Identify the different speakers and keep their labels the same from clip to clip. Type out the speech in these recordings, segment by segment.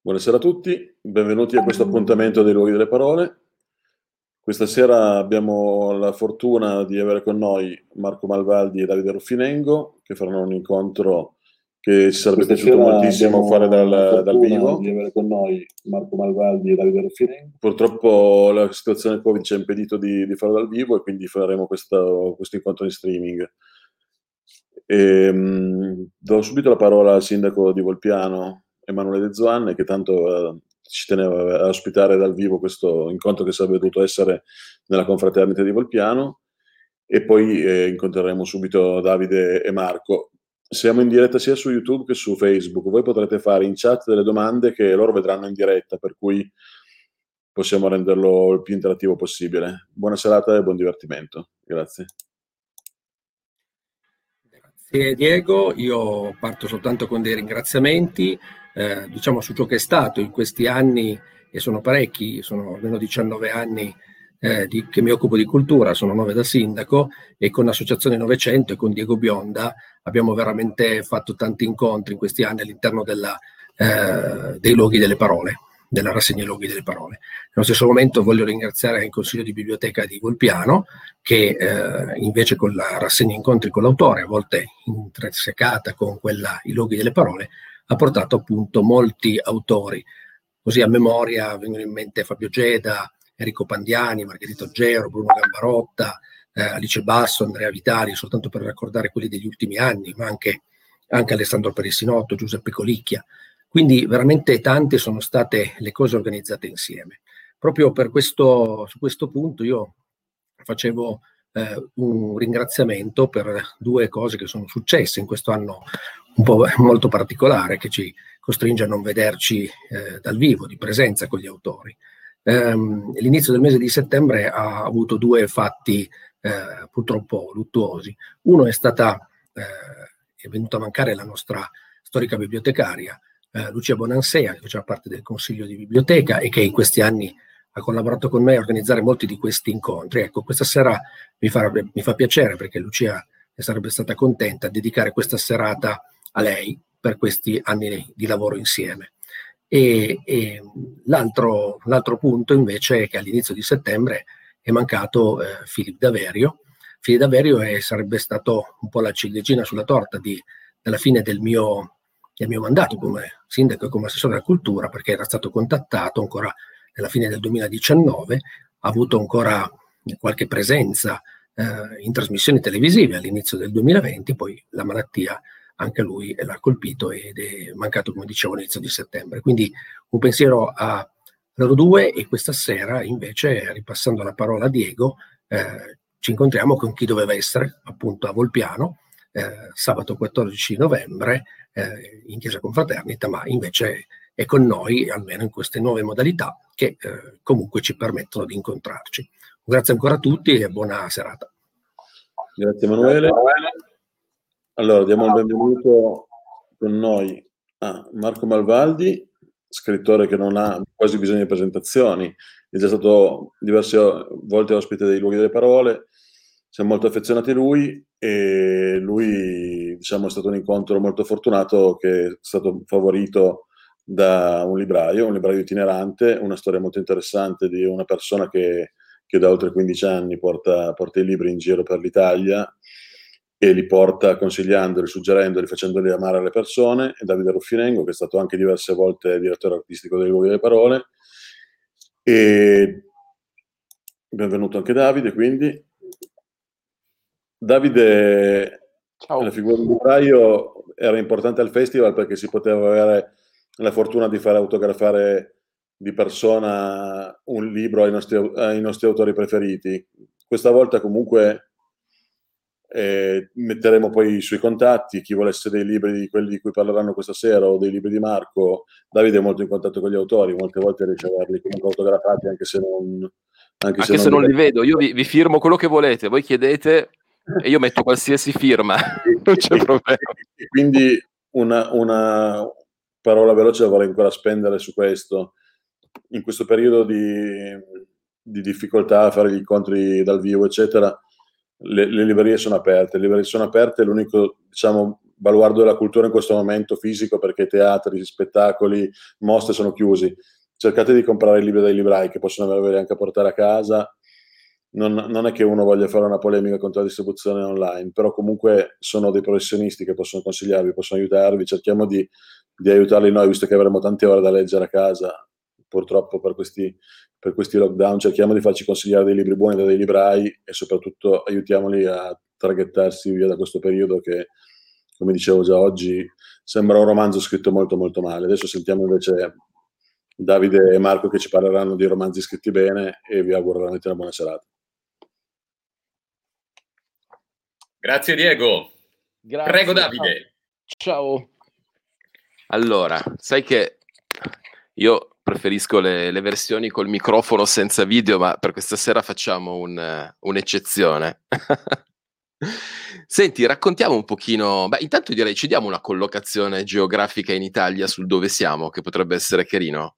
Speaker 1: Buonasera a tutti, benvenuti a questo appuntamento dei luoghi delle parole. Questa sera abbiamo la fortuna di avere con noi Marco Malvaldi e Davide Ruffinengo che faranno un incontro che ci sarebbe
Speaker 2: Questa
Speaker 1: piaciuto moltissimo fare dal, dal vivo.
Speaker 2: di avere con noi Marco Malvaldi e Davide Ruffinengo.
Speaker 1: Purtroppo la situazione Covid ci ha impedito di, di farlo dal vivo e quindi faremo questo, questo incontro in streaming. Ehm, do subito la parola al sindaco di Volpiano, Emanuele De Zoanne, che tanto eh, ci teneva a ospitare dal vivo questo incontro che sarebbe dovuto essere nella confraternita di Volpiano e poi eh, incontreremo subito Davide e Marco. Siamo in diretta sia su YouTube che su Facebook. Voi potrete fare in chat delle domande che loro vedranno in diretta, per cui possiamo renderlo il più interattivo possibile. Buona serata e buon divertimento. Grazie.
Speaker 3: Grazie Diego, io parto soltanto con dei ringraziamenti, eh, diciamo su ciò che è stato in questi anni, e sono parecchi, sono almeno 19 anni eh, di, che mi occupo di cultura, sono nove da sindaco e con l'Associazione Novecento e con Diego Bionda abbiamo veramente fatto tanti incontri in questi anni all'interno della, eh, dei luoghi delle parole, della rassegna Luoghi delle Parole. Nello stesso momento voglio ringraziare il Consiglio di Biblioteca di Volpiano che eh, invece con la rassegna Incontri con l'autore, a volte intersecata con quella I Luoghi delle Parole, ha portato appunto molti autori. Così a memoria vengono in mente Fabio Geda, Enrico Pandiani, Margherita Oggero, Bruno Gambarotta, eh, Alice Basso, Andrea Vitali, soltanto per ricordare quelli degli ultimi anni, ma anche, anche Alessandro Perissinotto, Giuseppe Colicchia. Quindi veramente tante sono state le cose organizzate insieme. Proprio per questo, su questo punto io facevo eh, un ringraziamento per due cose che sono successe in questo anno un po' molto particolare che ci costringe a non vederci eh, dal vivo, di presenza con gli autori. Ehm, l'inizio del mese di settembre ha avuto due fatti eh, purtroppo luttuosi. Uno è stata, eh, è venuta a mancare la nostra storica bibliotecaria, eh, Lucia Bonansea, che faceva parte del Consiglio di Biblioteca e che in questi anni ha collaborato con me a organizzare molti di questi incontri. Ecco, questa sera mi, farebbe, mi fa piacere perché Lucia sarebbe stata contenta di dedicare questa serata a lei per questi anni di lavoro insieme. E, e l'altro, l'altro, punto invece è che all'inizio di settembre è mancato eh, Filippo Daverio. Filippo Daverio è, sarebbe stato un po' la ciliegina sulla torta di, della fine del mio, del mio mandato come sindaco e come assessore alla cultura perché era stato contattato ancora nella fine del 2019, ha avuto ancora qualche presenza eh, in trasmissioni televisive all'inizio del 2020, poi la malattia anche lui l'ha colpito ed è mancato, come dicevo, all'inizio di settembre. Quindi un pensiero a loro due e questa sera invece, ripassando la parola a Diego, eh, ci incontriamo con chi doveva essere appunto a Volpiano, eh, sabato 14 novembre eh, in Chiesa Confraternita, ma invece è con noi, almeno in queste nuove modalità, che eh, comunque ci permettono di incontrarci. Grazie ancora a tutti e buona serata.
Speaker 1: Grazie Emanuele. Allora, diamo il benvenuto con noi a Marco Malvaldi, scrittore che non ha quasi bisogno di presentazioni, è già stato diverse volte ospite dei luoghi delle parole, siamo molto affezionati a lui e lui diciamo, è stato un incontro molto fortunato che è stato favorito da un libraio, un libraio itinerante, una storia molto interessante di una persona che, che da oltre 15 anni porta, porta i libri in giro per l'Italia e li porta consigliandoli, suggerendoli, facendoli amare alle persone, e Davide Ruffinengo, che è stato anche diverse volte direttore artistico dei Luoghi delle Parole. E benvenuto anche Davide, quindi. Davide, Ciao. la figura di libraio era importante al festival perché si poteva avere la fortuna di fare autografare di persona un libro ai nostri, ai nostri autori preferiti. Questa volta comunque eh, metteremo poi i suoi contatti, chi volesse dei libri di quelli di cui parleranno questa sera o dei libri di Marco. Davide è molto in contatto con gli autori, molte volte riesce a averli comunque autografati anche se non,
Speaker 4: anche, anche se, se non, li vedo. Io vi, vi, firmo quello che volete, voi chiedete e io metto qualsiasi firma, non c'è problema.
Speaker 1: Quindi una, una parola veloce la vorrei ancora spendere su questo. In questo periodo di, di difficoltà a fare gli incontri dal vivo, eccetera, le, le, librerie sono aperte. Le librerie sono aperte, l'unico diciamo, baluardo della cultura in questo momento fisico perché teatri, spettacoli, mostre sono chiusi. Cercate di comprare i libri dai librai che possono avere anche a portare a casa. Non, non, è che uno voglia fare una polemica contro la distribuzione online, però comunque sono dei professionisti che possono consigliarvi, possono aiutarvi. Cerchiamo di, di aiutarli noi, visto che avremo tante ore da leggere a casa, purtroppo per questi, per questi lockdown. Cerchiamo di farci consigliare dei libri buoni da dei librai e soprattutto aiutiamoli a traghettarsi via da questo periodo che, come dicevo già oggi, sembra un romanzo scritto molto molto male. Adesso sentiamo invece Davide e Marco che ci parleranno di romanzi scritti bene e vi auguro veramente una buona serata.
Speaker 5: Grazie Diego. Grazie. Prego Davide.
Speaker 6: Ciao. Allora, sai che io preferisco le, le, versioni col microfono senza video, ma per questa sera facciamo un, un'eccezione. Senti, raccontiamo un pochino. Beh, intanto direi ci diamo una collocazione geografica in Italia sul dove siamo, che potrebbe essere carino.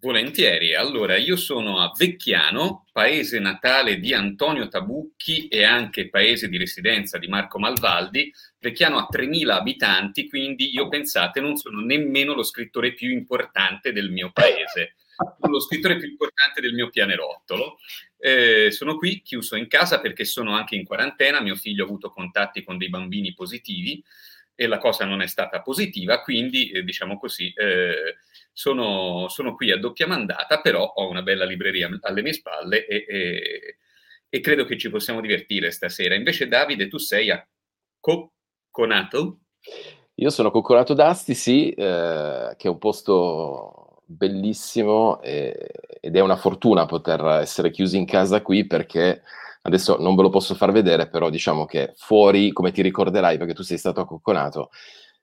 Speaker 5: Volentieri. Allora, io sono a Vecchiano, paese natale di Antonio Tabucchi e anche paese di residenza di Marco Malvaldi. Vecchiano ha 3.000 abitanti, quindi io pensate non sono nemmeno lo scrittore più importante del mio paese, sono lo scrittore più importante del mio pianerottolo. Eh, sono qui chiuso in casa perché sono anche in quarantena, mio figlio ha avuto contatti con dei bambini positivi e la cosa non è stata positiva, quindi eh, diciamo così eh, sono, sono, qui a doppia mandata, però ho una bella libreria alle mie spalle e, e, e credo che ci possiamo divertire stasera. Invece Davide, tu sei a Cocconato?
Speaker 6: Io sono Cocconato d'Asti, sì, eh, che è un posto bellissimo e, ed è una fortuna poter essere chiusi in casa qui perché adesso non ve lo posso far vedere, però diciamo che fuori, come ti ricorderai perché tu sei stato a Cocconato,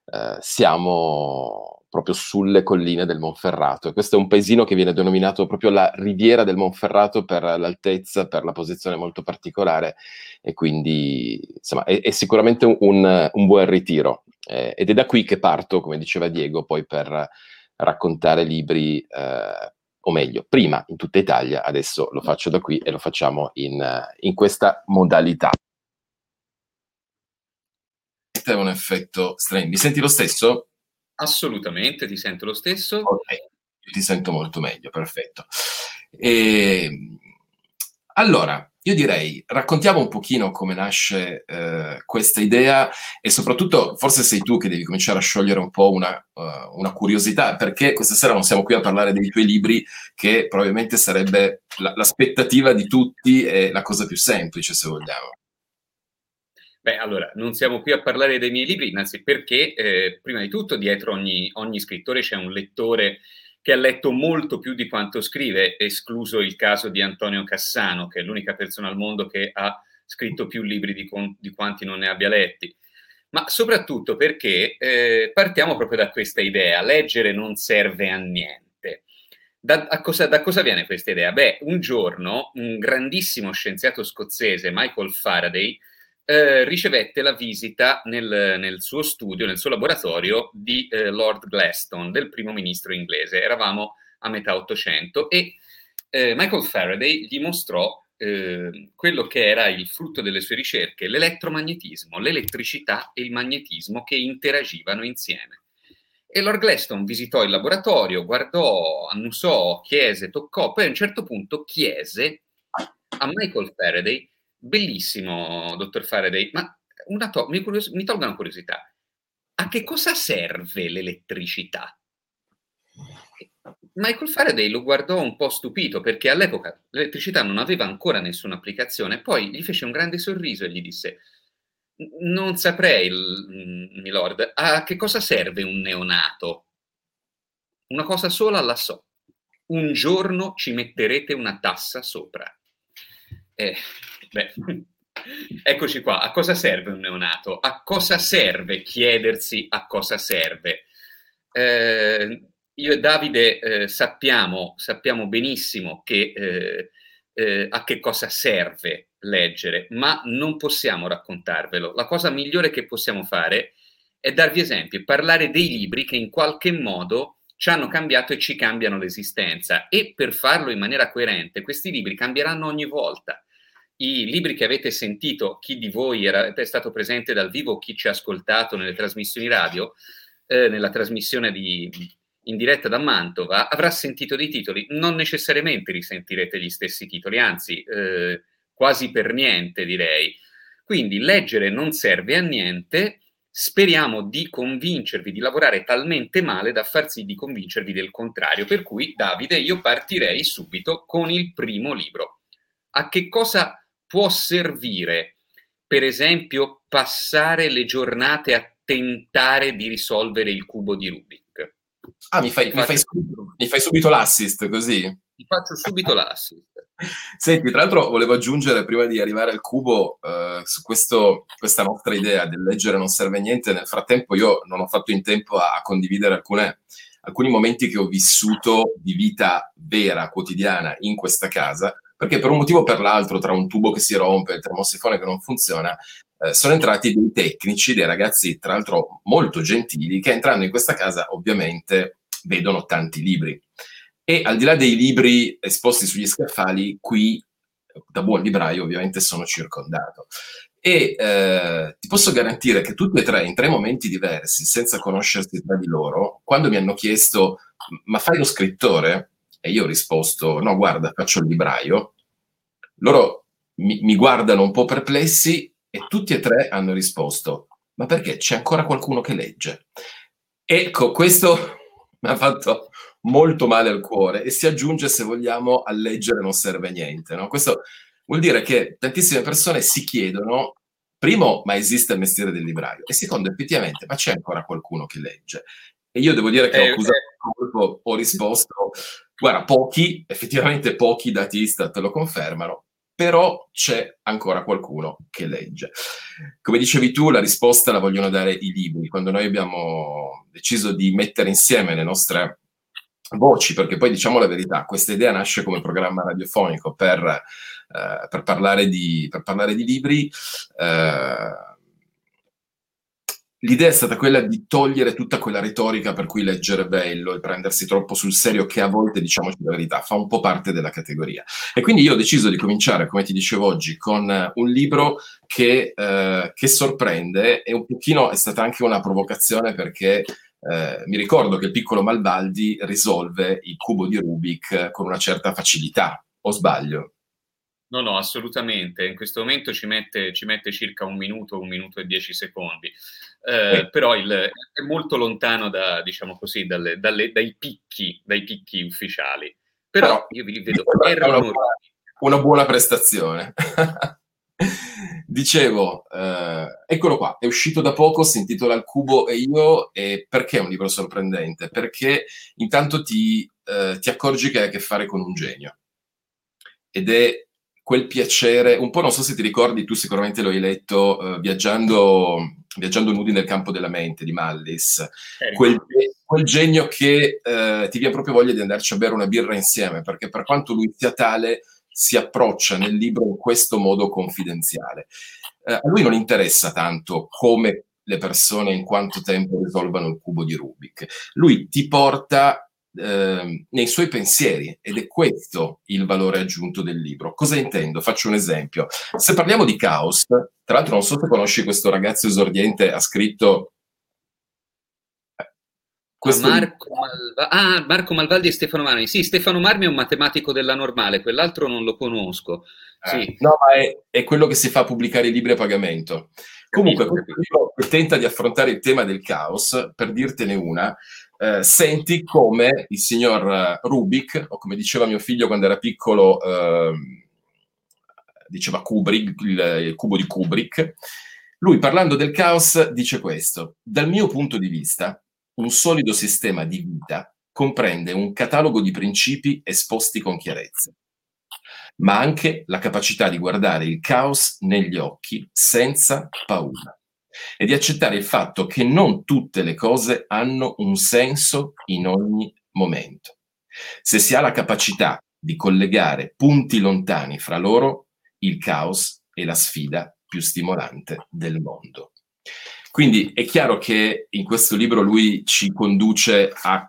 Speaker 6: eh, siamo proprio sulle colline del Monferrato. Questo è un paesino che viene denominato proprio la riviera del Monferrato per l'altezza, per la posizione molto particolare e quindi insomma è, è sicuramente un, un, buon ritiro. Eh, ed è da qui che parto, come diceva Diego, poi per raccontare libri, eh, o meglio, prima in tutta Italia, adesso lo faccio da qui e lo facciamo in, in questa modalità. È un effetto strano. Mi senti lo stesso?
Speaker 5: Assolutamente, ti sento lo stesso.
Speaker 6: Ok, ti sento molto meglio, perfetto. E, ehm, allora, io direi, raccontiamo un pochino come nasce eh, questa idea e soprattutto forse sei tu che devi cominciare a sciogliere un po' una, uh, una, curiosità, perché questa sera non siamo qui a parlare dei tuoi libri, che probabilmente sarebbe la, l'aspettativa di tutti e la cosa più semplice, se vogliamo.
Speaker 5: Beh, allora, non siamo qui a parlare dei miei libri, innanzi perché, eh, prima di tutto, dietro ogni, ogni, scrittore c'è un lettore che ha letto molto più di quanto scrive, escluso il caso di Antonio Cassano, che è l'unica persona al mondo che ha scritto più libri di, di quanti non ne abbia letti. Ma soprattutto perché eh, partiamo proprio da questa idea, leggere non serve a niente. Da, cosa, da, cosa, viene questa idea? Beh, un giorno un grandissimo scienziato scozzese, Michael Faraday, eh, ricevette la visita nel, nel, suo studio, nel suo laboratorio di eh, Lord Glaston, del primo ministro inglese. Eravamo a metà Ottocento e eh, Michael Faraday gli mostrò eh, quello che era il frutto delle sue ricerche, l'elettromagnetismo, l'elettricità e il magnetismo che interagivano insieme. E Lord Glaston visitò il laboratorio, guardò, annusò, chiese, toccò, poi a un certo punto chiese a Michael Faraday Bellissimo, dottor Faraday, ma to- mi, curios- mi tolga una curiosità. A che cosa serve l'elettricità? Michael Faraday lo guardò un po' stupito perché all'epoca l'elettricità non aveva ancora nessuna applicazione, poi gli fece un grande sorriso e gli disse non saprei, milord, a che cosa serve un neonato? Una cosa sola la so. Un giorno ci metterete una tassa sopra. Eh, Beh, eccoci qua. A cosa serve un neonato? A cosa serve chiedersi a cosa serve? Eh, io e Davide eh, sappiamo, sappiamo, benissimo che, eh, eh, a che cosa serve leggere, ma non possiamo raccontarvelo. La cosa migliore che possiamo fare è darvi esempi, parlare dei libri che in qualche modo ci hanno cambiato e ci cambiano l'esistenza e per farlo in maniera coerente questi libri cambieranno ogni volta i libri che avete sentito, chi di voi era, è stato presente dal vivo, chi ci ha ascoltato nelle trasmissioni radio, eh, nella trasmissione di, in diretta da Mantova, avrà sentito dei titoli, non necessariamente risentirete gli stessi titoli, anzi eh, quasi per niente direi. Quindi leggere non serve a niente, speriamo di convincervi, di lavorare talmente male da far sì di convincervi del contrario. Per cui, Davide, io partirei subito con il primo libro. A che cosa può servire, per esempio, passare le giornate a tentare di risolvere il cubo di Rubik?
Speaker 6: Ah, mi fai, mi fai, subito, mi fai subito l'assist così?
Speaker 5: Ti faccio subito l'assist.
Speaker 6: Senti, tra l'altro volevo aggiungere prima di arrivare al cubo eh, su questo, questa nostra idea del leggere non serve a niente. Nel frattempo io non ho fatto in tempo a, a condividere alcune, alcuni momenti che ho vissuto di vita vera, quotidiana in questa casa, perché per un motivo o per l'altro, tra un tubo che si rompe e il termosifone che non funziona, eh, sono entrati dei tecnici, dei ragazzi tra l'altro molto gentili, che entrando in questa casa ovviamente vedono tanti libri. E al di là dei libri esposti sugli scaffali, qui da buon libraio ovviamente sono circondato. E eh, ti posso garantire che tutti e tre, in tre momenti diversi, senza conoscersi tra di loro, quando mi hanno chiesto ma fai lo scrittore? E io ho risposto no, guarda, faccio il libraio. Loro mi, mi guardano un po' perplessi e tutti e tre hanno risposto ma perché c'è ancora qualcuno che legge? Ecco, questo mi ha fatto molto male al cuore e si aggiunge, se vogliamo, a leggere non serve niente. No? Questo vuol dire che tantissime persone si chiedono, primo, ma esiste il mestiere del libraio? E secondo, effettivamente, ma c'è ancora qualcuno che legge? E io devo dire che eh, ho accusato il colpo, ho risposto, guarda, pochi, effettivamente pochi dati Istat lo confermano, però c'è ancora qualcuno che legge. Come dicevi tu, la risposta la vogliono dare i libri. Quando noi abbiamo deciso di mettere insieme le nostre voci, perché poi diciamo la verità, questa idea nasce come programma radiofonico per, eh, per, parlare, di, per parlare, di, libri. Eh, l'idea è stata quella di togliere tutta quella retorica per cui leggere è bello e prendersi troppo sul serio, che a volte, diciamoci la verità, fa un po' parte della categoria. E quindi io ho deciso di cominciare, come ti dicevo oggi, con un libro che, eh, che sorprende e un pochino è stata anche una provocazione perché eh, mi ricordo che il piccolo Malvaldi risolve il cubo di Rubik con una certa facilità, o sbaglio?
Speaker 5: No, no, assolutamente. In questo momento ci mette, ci mette circa un minuto, un minuto e dieci secondi. Eh, eh. Però il, è molto lontano da, diciamo così, dalle, dalle, dai, picchi, dai picchi ufficiali. Però, però io vi vedo
Speaker 6: una, una buona prestazione. Dicevo, eh, eccolo qua, è uscito da poco, si intitola Il cubo e io, e perché è un libro sorprendente? Perché intanto ti, eh, ti accorgi che hai a che fare con un genio. Ed è quel piacere, un po' non so se ti ricordi, tu sicuramente lo hai letto, uh, viaggiando, viaggiando, nudi nel campo della mente di Mallis, eh, quel, quel, genio che uh, ti viene proprio voglia di andarci a bere una birra insieme, perché per quanto lui sia tale, si approccia nel libro in questo modo confidenziale. Eh, a lui non interessa tanto come le persone in quanto tempo risolvano il cubo di Rubik. Lui ti porta eh, nei suoi pensieri ed è questo il valore aggiunto del libro. Cosa intendo? Faccio un esempio. Se parliamo di caos, tra l'altro non so se conosci questo ragazzo esordiente, ha scritto
Speaker 5: questo... Marco, Malva... ah, Marco Malvaldi e Stefano Marmi. Sì, Stefano Marmi è un matematico della normale, quell'altro non lo conosco.
Speaker 6: Eh, sì. No, ma è, è, quello che si fa pubblicare i libri a pagamento. Comunque, questo libro tenta di affrontare il tema del caos, per dirtene una, eh, senti come il signor Rubik, o come diceva mio figlio quando era piccolo, eh, diceva Kubrick, il, il cubo di Kubrick, lui parlando del caos dice questo, dal mio punto di vista, un solido sistema di vita comprende un catalogo di principi esposti con chiarezza, ma anche la capacità di guardare il caos negli occhi senza paura e di accettare il fatto che non tutte le cose hanno un senso in ogni momento. Se si ha la capacità di collegare punti lontani fra loro, il caos è la sfida più stimolante del mondo. Quindi è chiaro che in questo libro lui ci conduce a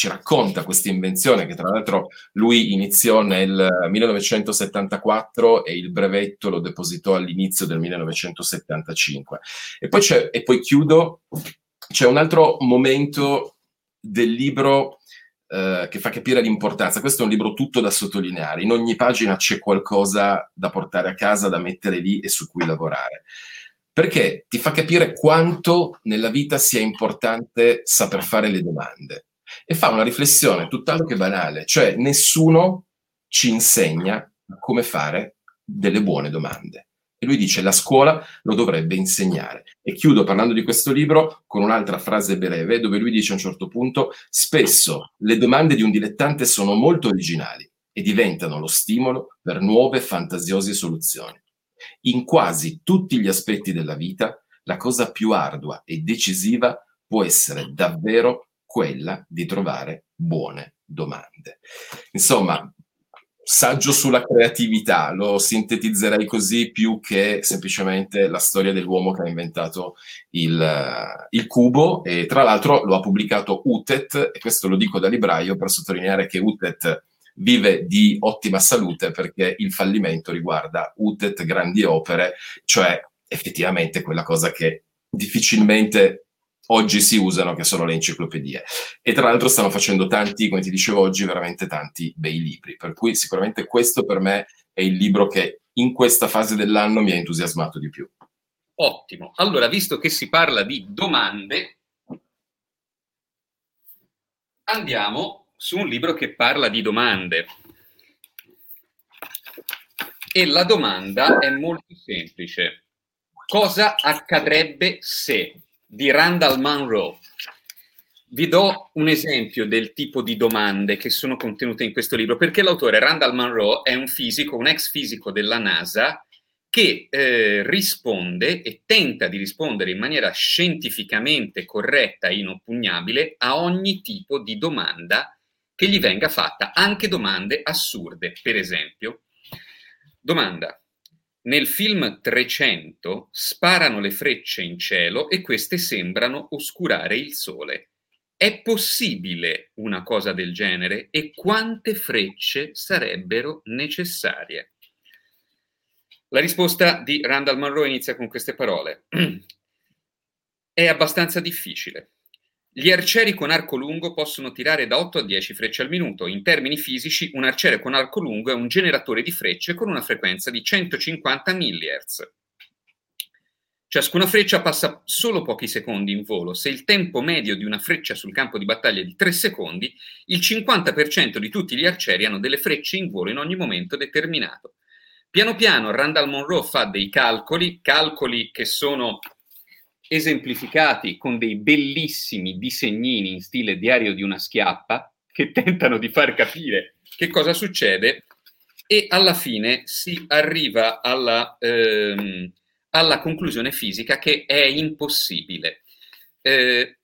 Speaker 6: ci racconta questa invenzione che tra l'altro lui iniziò nel 1974 e il brevetto lo depositò all'inizio del 1975. E poi, e poi chiudo, c'è un altro momento del libro eh, che fa capire l'importanza. Questo è un libro tutto da sottolineare. In ogni pagina c'è qualcosa da portare a casa, da mettere lì e su cui lavorare. Perché ti fa capire quanto nella vita sia importante saper fare le domande e fa una riflessione tutt'altro che banale, cioè nessuno ci insegna come fare delle buone domande. E lui dice la scuola lo dovrebbe insegnare. E chiudo parlando di questo libro con un'altra frase breve dove lui dice a un certo punto, spesso le domande di un dilettante sono molto originali e diventano lo stimolo per nuove fantasiose soluzioni. In quasi tutti gli aspetti della vita, la cosa più ardua e decisiva può essere davvero quella di trovare buone domande. Insomma, saggio sulla creatività, lo sintetizzerei così più che semplicemente la storia dell'uomo che ha inventato il, il, cubo e tra l'altro lo ha pubblicato UTET e questo lo dico da libraio per sottolineare che UTET vive di ottima salute perché il fallimento riguarda UTET grandi opere, cioè effettivamente quella cosa che difficilmente oggi si usano, che sono le enciclopedie. E tra l'altro stanno facendo tanti, come ti dicevo oggi, veramente tanti bei libri. Per cui sicuramente questo per me è il libro che in questa fase dell'anno mi ha entusiasmato di più.
Speaker 5: Ottimo. Allora, visto che si parla di domande, andiamo su un libro che parla di domande. E la domanda è molto semplice. Cosa accadrebbe se? Di Randall Munro. Vi do un esempio del tipo di domande che sono contenute in questo libro, perché l'autore Randall Munro è un fisico, un ex fisico della NASA, che eh, risponde e tenta di rispondere in maniera scientificamente corretta e inoppugnabile a ogni tipo di domanda che gli venga fatta, anche domande assurde. Per esempio, domanda, nel film 300 sparano le frecce in cielo e queste sembrano oscurare il sole. È possibile una cosa del genere e quante frecce sarebbero necessarie? La risposta di Randall Monroe inizia con queste parole. È abbastanza difficile. Gli arcieri con arco lungo possono tirare da 8 a 10 frecce al minuto. In termini fisici, un arciere con arco lungo è un generatore di frecce con una frequenza di 150 mHz. Ciascuna freccia passa solo pochi secondi in volo. Se il tempo medio di una freccia sul campo di battaglia è di 3 secondi, il 50% di tutti gli arcieri hanno delle frecce in volo in ogni momento determinato. Piano piano Randall Monroe fa dei calcoli, calcoli che sono esemplificati con dei bellissimi disegnini in stile diario di una schiappa che tentano di far capire che cosa succede e alla fine si arriva alla, ehm, alla conclusione fisica che è impossibile. Eh,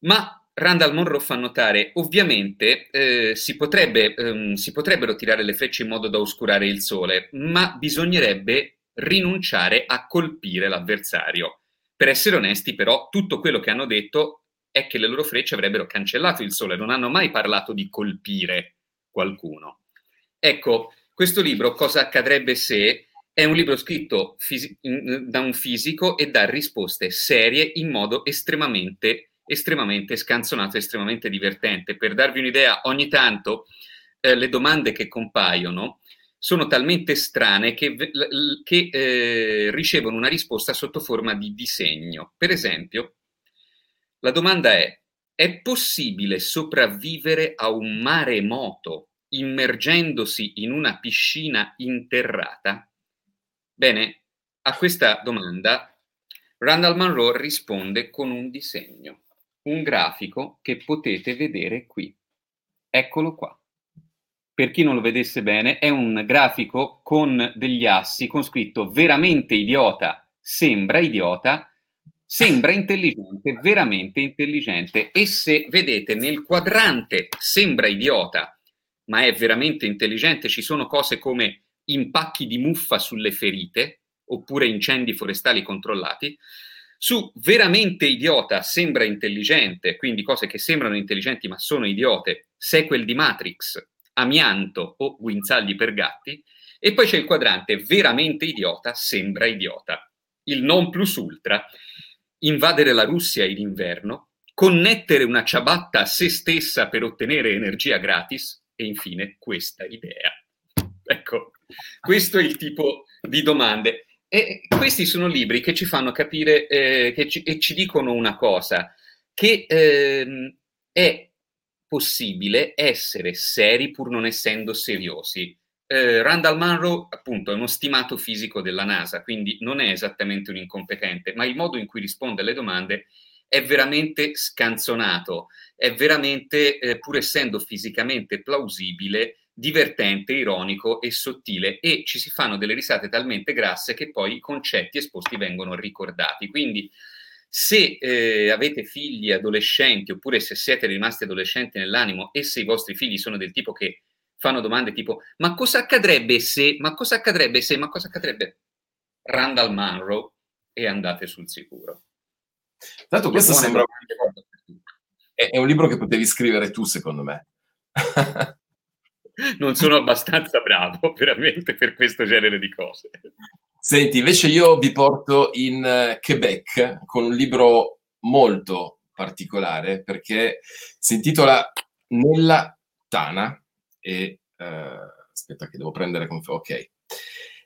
Speaker 5: ma Randall Monroe fa notare, ovviamente eh, si, potrebbe, ehm, si potrebbero tirare le frecce in modo da oscurare il sole, ma bisognerebbe rinunciare a colpire l'avversario. Per essere onesti, però, tutto quello che hanno detto è che le loro frecce avrebbero cancellato il sole, non hanno mai parlato di colpire qualcuno. Ecco, questo libro, Cosa accadrebbe se, è un libro scritto fisi- da un fisico e dà risposte serie in modo estremamente, estremamente scanzonato, estremamente divertente. Per darvi un'idea, ogni tanto eh, le domande che compaiono sono talmente strane che, che eh, ricevono una risposta sotto forma di disegno. Per esempio, la domanda è, è possibile sopravvivere a un maremoto immergendosi in una piscina interrata? Bene, a questa domanda Randall Monroe risponde con un disegno, un grafico che potete vedere qui. Eccolo qua per chi non lo vedesse bene, è un grafico con degli assi con scritto veramente idiota, sembra idiota, sembra intelligente, veramente intelligente. E se vedete nel quadrante sembra idiota, ma è veramente intelligente, ci sono cose come impacchi di muffa sulle ferite oppure incendi forestali controllati. Su veramente idiota sembra intelligente, quindi cose che sembrano intelligenti ma sono idiote, sequel di Matrix, amianto o guinzagli per gatti, e poi c'è il quadrante veramente idiota sembra idiota. Il non plus ultra, invadere la Russia in inverno, connettere una ciabatta a se stessa per ottenere energia gratis e infine questa idea. Ecco, questo è il tipo di domande. E questi sono libri che ci fanno capire eh, ci, e ci dicono una cosa, che eh, è possibile essere seri pur non essendo seriosi. Eh, Randall Munro, appunto, è uno stimato fisico della NASA, quindi non è esattamente un incompetente, ma il modo in cui risponde alle domande è veramente scanzonato, è veramente, eh, pur essendo fisicamente plausibile, divertente, ironico e sottile e ci si fanno delle risate talmente grasse che poi i concetti esposti vengono ricordati. Quindi se eh, avete figli adolescenti oppure se siete rimasti adolescenti nell'animo e se i vostri figli sono del tipo che fanno domande tipo ma cosa accadrebbe se, ma cosa accadrebbe se, ma cosa accadrebbe? Randall Munro e andate sul sicuro.
Speaker 6: Tanto questo sembra... È, è un libro che potevi scrivere tu, secondo me.
Speaker 5: non sono abbastanza bravo veramente per questo genere di cose.
Speaker 6: Senti, invece io vi porto in eh, Quebec con un libro molto particolare perché si intitola Nella Tana e uh, aspetta che devo prendere con ok.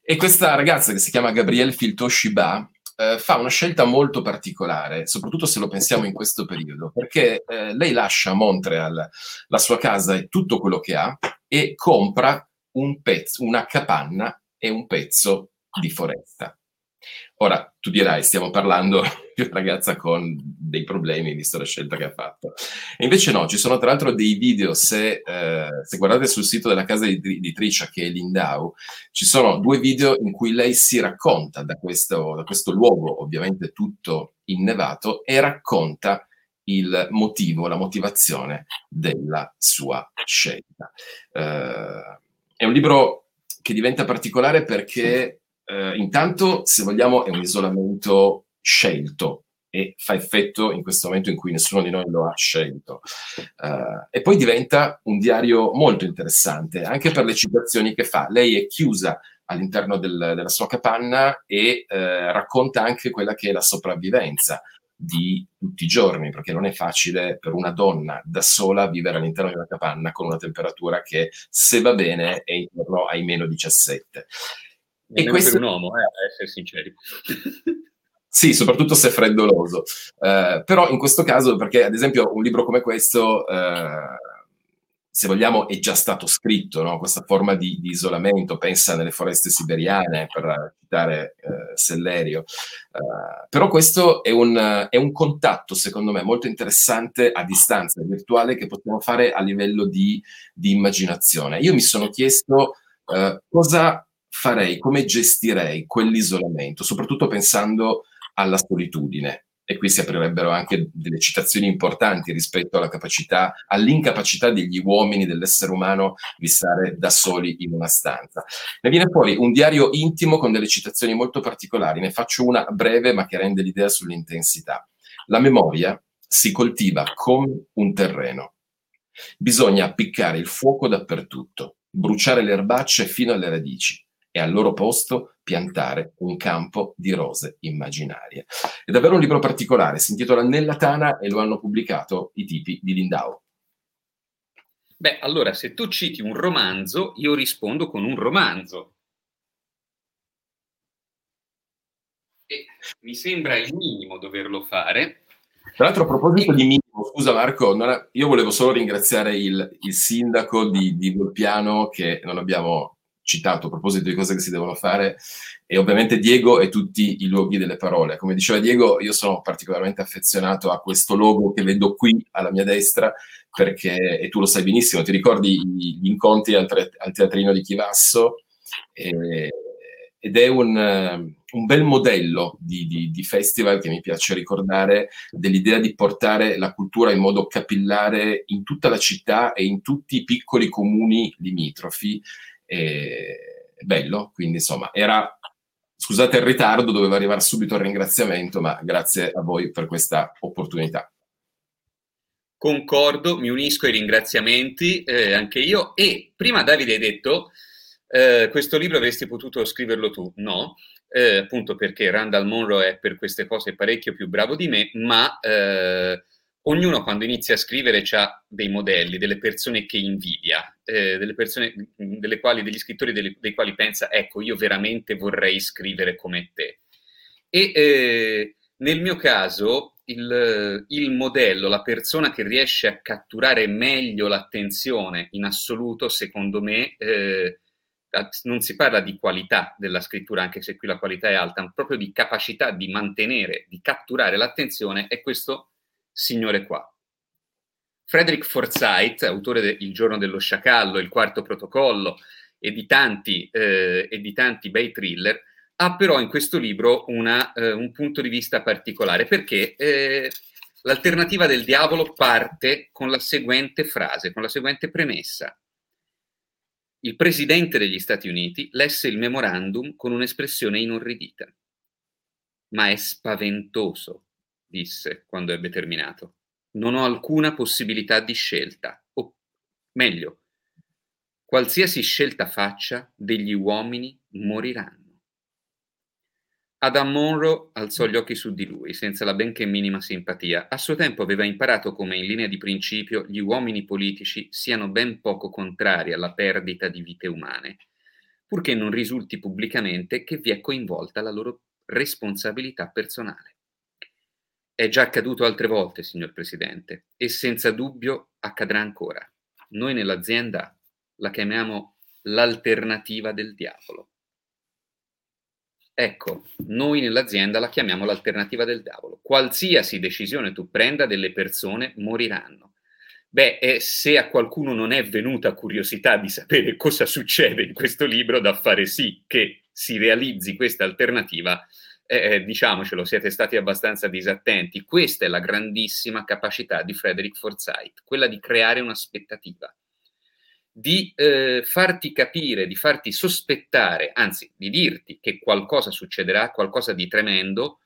Speaker 6: E questa ragazza che si chiama Gabrielle Filto Shiba eh, fa una scelta molto particolare, soprattutto se lo pensiamo in questo periodo, perché eh, lei lascia a Montreal la sua casa e tutto quello che ha e compra un pezzo, una capanna e un pezzo di foresta. Ora, tu dirai, stiamo parlando di una ragazza con dei problemi, visto la scelta che ha fatto. E invece no, ci sono tra l'altro dei video, se, eh, se guardate sul sito della casa editrice che è Lindau, ci sono due video in cui lei si racconta da questo, da questo luogo, ovviamente tutto innevato, e racconta il motivo, la motivazione della sua scelta. Eh, è un libro che diventa particolare perché eh, intanto, se vogliamo, è un isolamento scelto e fa effetto in questo momento in cui nessuno di noi lo ha scelto. Uh, e poi diventa un diario molto interessante, anche per le citazioni che fa. Lei è chiusa all'interno del, della sua capanna e uh, racconta anche quella che è la sopravvivenza di tutti i giorni, perché non è facile per una donna da sola vivere all'interno di una capanna con una temperatura che, se va bene, è intorno ai meno 17.
Speaker 5: E questo... per un uomo, eh, a essere sinceri.
Speaker 6: Sì, soprattutto se è freddoloso. Uh, però in questo caso, perché ad esempio un libro come questo, uh, se vogliamo, è già stato scritto, no? questa forma di, di, isolamento, pensa nelle foreste siberiane, per citare uh, Sellerio. però questo è un, è un, contatto, secondo me, molto interessante a distanza virtuale che possiamo fare a livello di, di immaginazione. Io mi sono chiesto cosa farei, come gestirei quell'isolamento, soprattutto pensando alla solitudine. E qui si aprirebbero anche delle citazioni importanti rispetto alla capacità, all'incapacità degli uomini, dell'essere umano, di stare da soli in una stanza. Ne viene fuori un diario intimo con delle citazioni molto particolari. Ne faccio una breve ma che rende l'idea sull'intensità. La memoria si coltiva come un terreno. Bisogna appiccare il fuoco dappertutto, bruciare le erbacce fino alle radici e al loro posto piantare un campo di rose immaginarie. È davvero un libro particolare, si intitola Nella Tana e lo hanno pubblicato i tipi di Lindau.
Speaker 5: Beh, allora, se tu citi un romanzo, io rispondo con un romanzo. E mi sembra il minimo doverlo fare.
Speaker 6: Tra l'altro, a proposito di minimo, scusa Marco, è... io volevo solo ringraziare il, il sindaco di, di Volpiano che non abbiamo citato a proposito di cose che si devono fare e ovviamente Diego e tutti i luoghi delle parole. Come diceva Diego, io sono particolarmente affezionato a questo logo che vedo qui alla mia destra perché, e tu lo sai benissimo, ti ricordi gli incontri al, tre, al teatrino di Chivasso e, ed è un, un bel modello di, di, di, festival che mi piace ricordare dell'idea di portare la cultura in modo capillare in tutta la città e in tutti i piccoli comuni limitrofi e bello, quindi insomma era scusate il ritardo, doveva arrivare subito il ringraziamento, ma grazie a voi per questa opportunità.
Speaker 5: Concordo, mi unisco ai ringraziamenti eh, anche io e prima Davide hai detto eh, questo libro avresti potuto scriverlo tu, no, eh, appunto perché Randall Monroe è per queste cose parecchio più bravo di me, ma eh, ognuno quando inizia a scrivere ha dei modelli, delle persone che invidia, eh, delle persone delle quali, degli scrittori delle, dei quali pensa, ecco, io veramente vorrei scrivere come te. E eh, nel mio caso il, il, modello, la persona che riesce a catturare meglio l'attenzione in assoluto, secondo me, eh, non si parla di qualità della scrittura, anche se qui la qualità è alta, ma proprio di capacità di mantenere, di catturare l'attenzione, è questo signore qua. Frederick Forsyth, autore de Il giorno dello sciacallo, Il quarto protocollo e di tanti, eh, e di tanti bei thriller, ha però in questo libro una, eh, un punto di vista particolare perché eh, l'alternativa del diavolo parte con la seguente frase, con la seguente premessa. Il presidente degli Stati Uniti lesse il memorandum con un'espressione inorridita. Ma è spaventoso, disse quando ebbe terminato. Non ho alcuna possibilità di scelta. O meglio, qualsiasi scelta faccia, degli uomini moriranno. Adam Monroe alzò gli occhi su di lui, senza la benché minima simpatia. A suo tempo aveva imparato come, in linea di principio, gli uomini politici siano ben poco contrari alla perdita di vite umane, purché non risulti pubblicamente che vi è coinvolta la loro responsabilità personale. È già accaduto altre volte, signor Presidente, e senza dubbio accadrà ancora. Noi nell'azienda la chiamiamo l'alternativa del diavolo. Ecco, noi nell'azienda la chiamiamo l'alternativa del diavolo. Qualsiasi decisione tu prenda, delle persone moriranno. Beh, se a qualcuno non è venuta curiosità di sapere cosa succede in questo libro, da fare sì che si realizzi questa alternativa, eh, eh diciamocelo, siete stati abbastanza disattenti. Questa è la grandissima capacità di Frederick Forsyth, quella di creare un'aspettativa di eh, farti capire, di farti sospettare, anzi di dirti che qualcosa succederà, qualcosa di tremendo,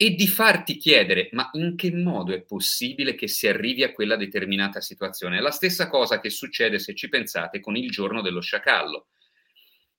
Speaker 5: e di farti chiedere ma in che modo è possibile che si arrivi a quella determinata situazione. È la stessa cosa che succede se ci pensate con il giorno dello sciacallo.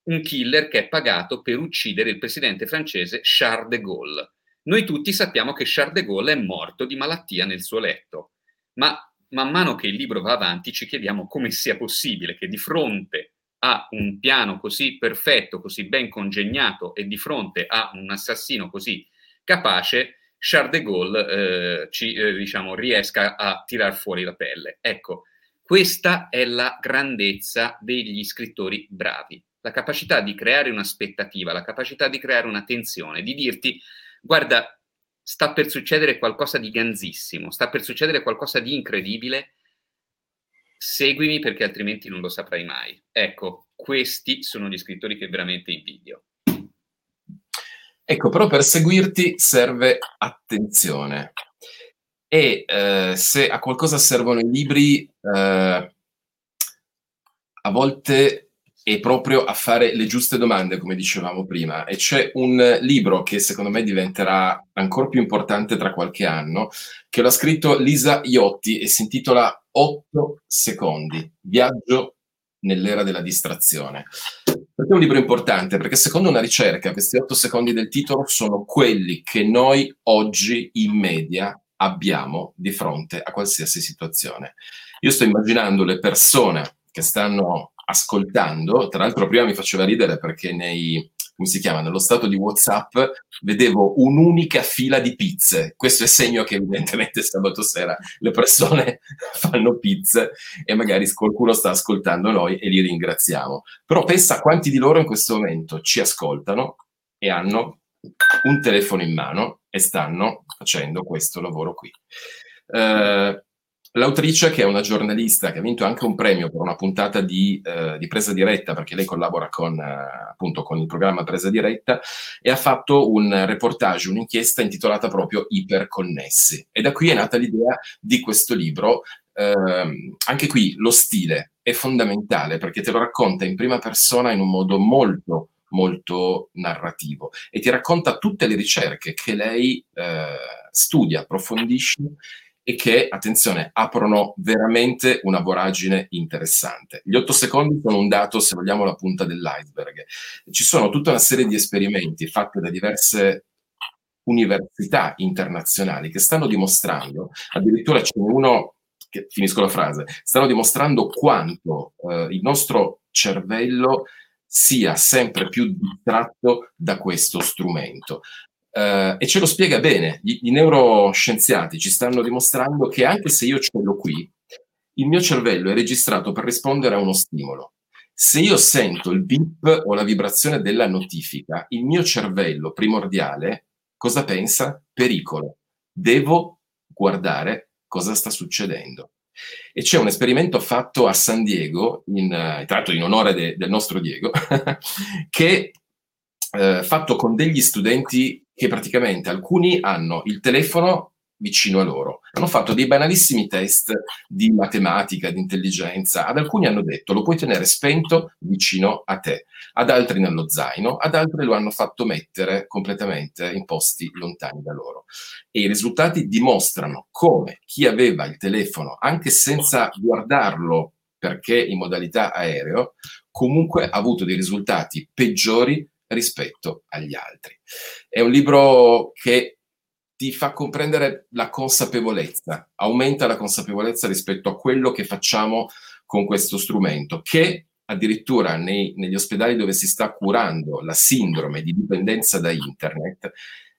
Speaker 5: Un killer che è pagato per uccidere il presidente francese Charles de Gaulle. Noi tutti sappiamo che Charles de Gaulle è morto di malattia nel suo letto, ma man mano che il libro va avanti ci chiediamo come sia possibile che di fronte a un piano così perfetto, così ben congegnato e di fronte a un assassino così capace, Charles de Gaulle eh, ci, eh, diciamo, riesca a tirar fuori la pelle. Ecco, questa è la grandezza degli scrittori bravi, la capacità di creare un'aspettativa, la capacità di creare una tensione, di dirti, guarda, sta per succedere qualcosa di ganzissimo, sta per succedere qualcosa di incredibile, seguimi perché altrimenti non lo saprai mai. Ecco, questi sono gli scrittori che veramente invidio.
Speaker 6: Ecco, però per seguirti serve attenzione. E eh, se a qualcosa servono i libri, eh, a volte e proprio a fare le giuste domande, come dicevamo prima. E c'è un libro che secondo me diventerà ancora più importante tra qualche anno, che l'ha scritto Lisa Iotti e si intitola 8 secondi, viaggio nell'era della distrazione. Perché è un libro importante? Perché secondo una ricerca questi 8 secondi del titolo sono quelli che noi oggi in media abbiamo di fronte a qualsiasi situazione. Io sto immaginando le persone che stanno ascoltando, tra l'altro prima mi faceva ridere perché nei, come si chiama, nello stato di WhatsApp vedevo un'unica fila di pizze. Questo è segno che evidentemente sabato sera le persone fanno pizze e magari qualcuno sta ascoltando noi e li ringraziamo. Però pensa quanti di loro in questo momento ci ascoltano e hanno un telefono in mano e stanno facendo questo lavoro qui. Uh, L'autrice, che è una giornalista che ha vinto anche un premio per una puntata di, eh, di presa diretta, perché lei collabora con, eh, appunto, con il programma Presa diretta, e ha fatto un reportage, un'inchiesta intitolata proprio Iperconnessi. E da qui è nata l'idea di questo libro. Eh, anche qui lo stile è fondamentale perché te lo racconta in prima persona in un modo molto molto narrativo e ti racconta tutte le ricerche che lei eh, studia, approfondisce e che, attenzione, aprono veramente una voragine interessante. Gli otto secondi sono un dato, se vogliamo, la punta dell'iceberg. Ci sono tutta una serie di esperimenti fatti da diverse università internazionali che stanno dimostrando, addirittura ce n'è uno che, finisco la frase, stanno dimostrando quanto eh, il nostro cervello sia sempre più distratto da questo strumento. Uh, e ce lo spiega bene. I, I, neuroscienziati ci stanno dimostrando che anche se io ce l'ho qui, il mio cervello è registrato per rispondere a uno stimolo. Se io sento il beep o la vibrazione della notifica, il mio cervello primordiale cosa pensa? Pericolo. Devo guardare cosa sta succedendo. E c'è un esperimento fatto a San Diego, in, uh, tra l'altro in onore de, del nostro Diego, che uh, fatto con degli studenti che praticamente alcuni hanno il telefono vicino a loro. Hanno fatto dei banalissimi test di matematica, di intelligenza. Ad alcuni hanno detto lo puoi tenere spento vicino a te, ad altri nello zaino, ad altri lo hanno fatto mettere completamente in posti lontani da loro. E i risultati dimostrano come chi aveva il telefono, anche senza guardarlo perché in modalità aereo, comunque ha avuto dei risultati peggiori rispetto agli altri. È un libro che ti fa comprendere la consapevolezza, aumenta la consapevolezza rispetto a quello che facciamo con questo strumento, che addirittura nei, negli ospedali dove si sta curando la sindrome di dipendenza da internet,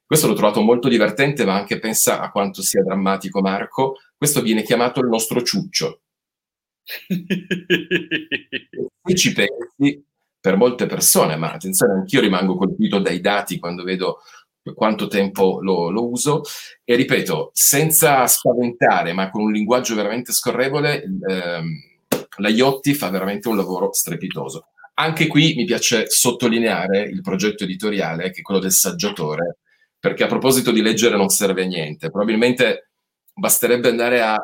Speaker 6: questo l'ho trovato molto divertente, ma anche pensa a quanto sia drammatico Marco, questo viene chiamato il nostro ciuccio. Se ci pensi, per molte persone, ma attenzione, anch'io rimango colpito dai dati quando vedo quanto tempo lo, lo, uso e ripeto, senza spaventare, ma con un linguaggio veramente scorrevole, ehm, la Iotti fa veramente un lavoro strepitoso. Anche qui mi piace sottolineare il progetto editoriale, che è quello del saggiatore, perché a proposito di leggere non serve a niente. Probabilmente basterebbe andare a,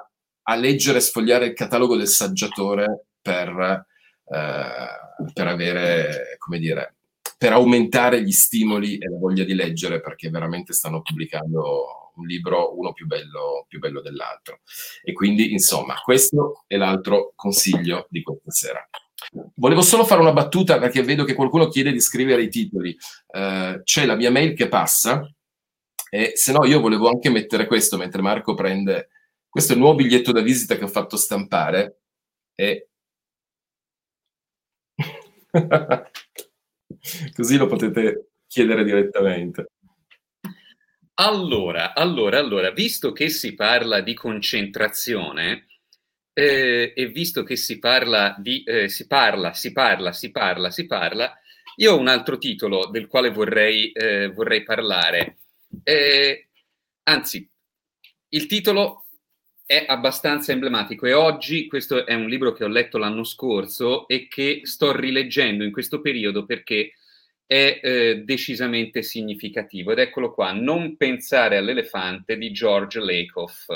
Speaker 6: a leggere e sfogliare il catalogo del saggiatore per, eh, per avere, come dire, per aumentare gli stimoli e la voglia di leggere, perché veramente stanno pubblicando un libro uno più bello, più bello dell'altro. E quindi, insomma, questo è l'altro consiglio di questa sera. Volevo solo fare una battuta perché vedo che qualcuno chiede di scrivere i titoli. Uh, c'è la mia mail che passa e se no io volevo anche mettere questo mentre Marco prende questo è il nuovo biglietto da visita che ho fatto stampare e Così lo potete chiedere direttamente.
Speaker 5: Allora, allora, allora, visto che si parla di concentrazione eh, e visto che si parla di eh, si parla, si parla, si parla, si parla, io ho un altro titolo del quale vorrei, eh, vorrei parlare. Eh, anzi, il titolo è abbastanza emblematico e oggi questo è un libro che ho letto l'anno scorso e che sto rileggendo in questo periodo perché è eh, decisamente significativo ed eccolo qua, Non pensare all'elefante di George Lakoff.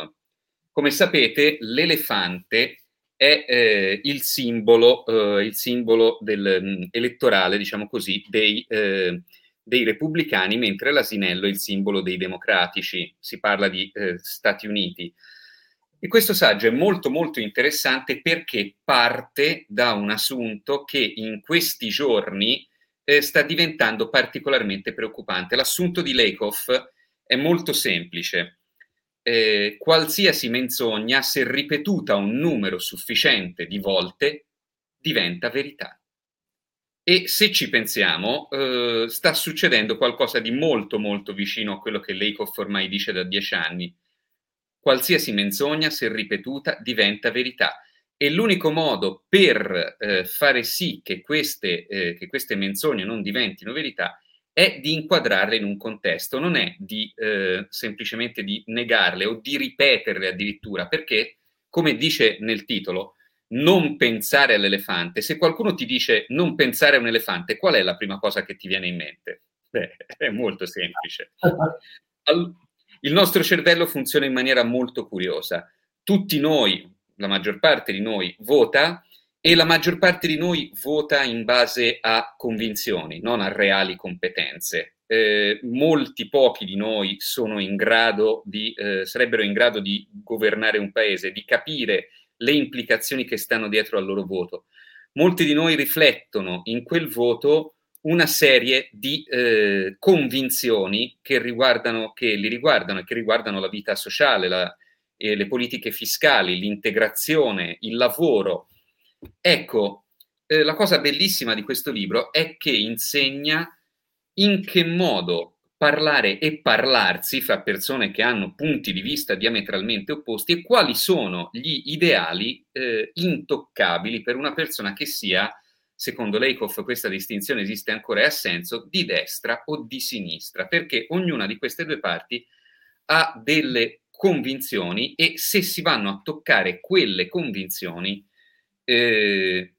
Speaker 5: Come sapete, l'elefante è eh, il simbolo, eh, il simbolo del, mh, mm, elettorale, diciamo così, dei, eh, dei, repubblicani, mentre l'asinello è il simbolo dei democratici. Si parla di eh, Stati Uniti. E questo saggio è molto molto interessante perché parte da un assunto che in questi giorni eh, sta diventando particolarmente preoccupante. L'assunto di Lakoff è molto semplice. Eh, qualsiasi menzogna, se ripetuta un numero sufficiente di volte, diventa verità. E se ci pensiamo, eh, sta succedendo qualcosa di molto molto vicino a quello che Lakoff ormai dice da dieci anni Qualsiasi menzogna, se ripetuta, diventa verità. E l'unico modo per eh, fare sì che queste, eh, che queste, menzogne non diventino verità è di inquadrarle in un contesto, non è di eh, semplicemente di negarle o di ripeterle addirittura, perché, come dice nel titolo, non pensare all'elefante. Se qualcuno ti dice non pensare a un elefante, qual è la prima cosa che ti viene in mente? Beh, è molto semplice. All- il nostro cervello funziona in maniera molto curiosa. Tutti noi, la maggior parte di noi, vota e la maggior parte di noi vota in base a convinzioni, non a reali competenze. Eh, molti pochi di noi in di, eh, sarebbero in grado di governare un paese, di capire le implicazioni che stanno dietro al loro voto. Molti di noi riflettono in quel voto una serie di eh, convinzioni che, riguardano, che li riguardano e che riguardano la vita sociale, la, eh, le politiche fiscali, l'integrazione, il lavoro. Ecco, eh, la cosa bellissima di questo libro è che insegna in che modo parlare e parlarsi fra persone che hanno punti di vista diametralmente opposti e quali sono gli ideali eh, intoccabili per una persona che sia, secondo Leikoff questa distinzione esiste ancora e ha senso, di destra o di sinistra, perché ognuna di queste due parti ha delle convinzioni e se si vanno a toccare quelle convinzioni eh,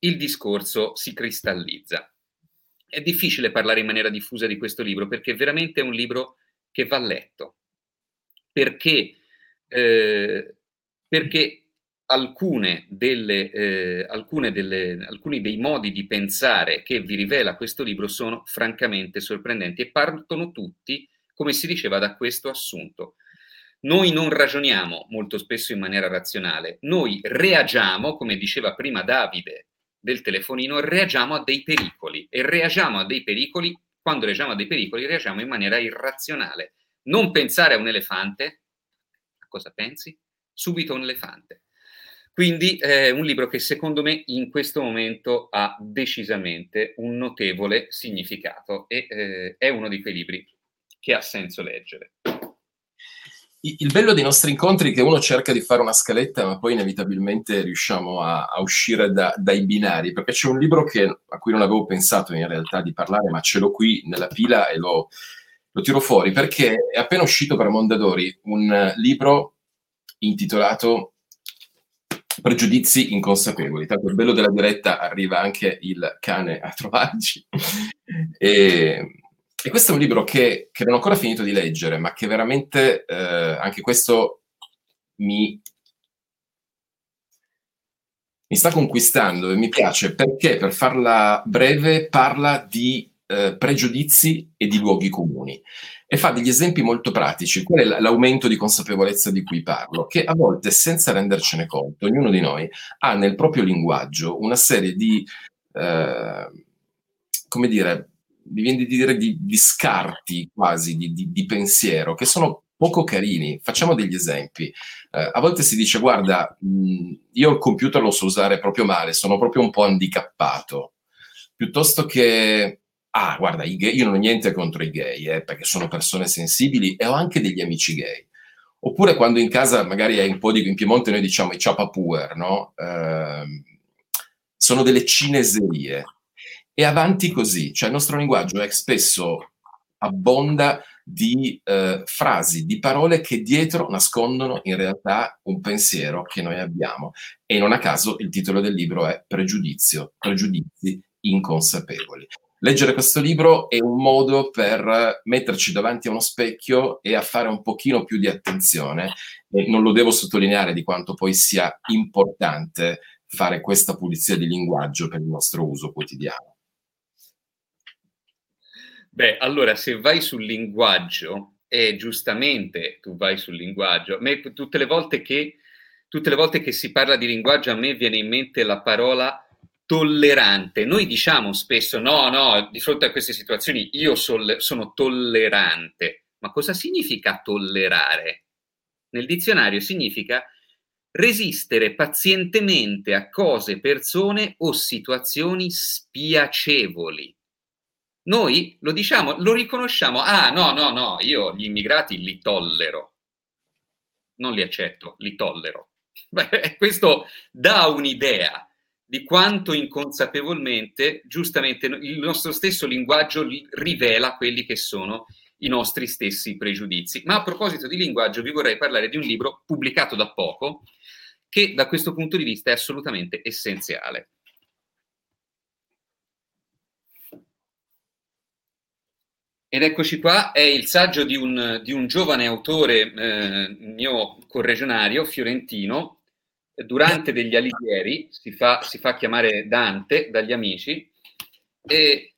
Speaker 5: il discorso si cristallizza. È difficile parlare in maniera diffusa di questo libro perché veramente è un libro che va letto, perché, eh, perché alcune delle, eh, alcune delle, alcuni dei modi di pensare che vi rivela questo libro sono francamente sorprendenti e partono tutti, come si diceva, da questo assunto. Noi non ragioniamo molto spesso in maniera razionale, noi reagiamo, come diceva prima Davide del telefonino, reagiamo a dei pericoli e reagiamo a dei pericoli, quando reagiamo a dei pericoli, reagiamo in maniera irrazionale. Non pensare a un elefante, a cosa pensi? Subito un elefante. Quindi è eh, un libro che secondo me in questo momento ha decisamente un notevole significato e eh, è uno di quei libri che ha senso leggere.
Speaker 6: Il bello dei nostri incontri è che uno cerca di fare una scaletta, ma poi inevitabilmente riusciamo a, a uscire da, dai binari, perché c'è un libro che, a cui non avevo pensato in realtà di parlare, ma ce l'ho qui nella pila e lo, lo tiro fuori, perché è appena uscito per Mondadori un libro intitolato Pregiudizi inconsapevoli. Tanto il bello della diretta arriva anche il cane a trovarci. e e questo è un libro che, che non ho ancora finito di leggere, ma che veramente, eh, anche questo mi, mi sta conquistando e mi piace perché, per farla breve, parla di eh, pregiudizi e di luoghi comuni e fa degli esempi molto pratici. Qual è l'aumento di consapevolezza di cui parlo? Che a volte, senza rendercene conto, ognuno di noi ha nel proprio linguaggio una serie di, eh, come dire, mi viene di dire di, di scarti quasi di, di, di, pensiero che sono poco carini. Facciamo degli esempi. Eh, a volte si dice, guarda, mh, io il computer lo so usare proprio male, sono proprio un po' handicappato. Piuttosto che, ah, guarda, gay, io non ho niente contro i gay, eh, perché sono persone sensibili e ho anche degli amici gay. Oppure quando in casa magari hai un po' di... In Piemonte noi diciamo i chapapuer, no? Eh, sono delle cineserie e avanti così, cioè il nostro linguaggio è spesso abbonda di eh, frasi, di parole che dietro nascondono in realtà un pensiero che noi abbiamo. E non a caso il titolo del libro è Pregiudizio, pregiudizi inconsapevoli. Leggere questo libro è un modo per metterci davanti a uno specchio e a fare un pochino più di attenzione. E non lo devo sottolineare di quanto poi sia importante fare questa pulizia di linguaggio per il nostro uso quotidiano.
Speaker 5: Beh, allora se vai sul linguaggio, e giustamente tu vai sul linguaggio, me tutte le volte che, tutte le volte che si parla di linguaggio a me viene in mente la parola tollerante. Noi diciamo spesso no, no, di fronte a queste situazioni io sol- sono tollerante. Ma cosa significa tollerare? Nel dizionario significa resistere pazientemente a cose, persone o situazioni spiacevoli. Noi lo diciamo, lo riconosciamo. Ah, no, no, no, io gli immigrati li tollero. Non li accetto, li tollero. Beh, questo dà un'idea di quanto inconsapevolmente, giustamente, il nostro stesso linguaggio rivela quelli che sono i nostri stessi pregiudizi. Ma a proposito di linguaggio, vi vorrei parlare di un libro pubblicato da poco, che da questo punto di vista è assolutamente essenziale. Ed eccoci qua, è il saggio di un, di un giovane autore eh, mio corregionario, fiorentino, durante degli Alighieri, si fa, si fa chiamare Dante dagli amici, e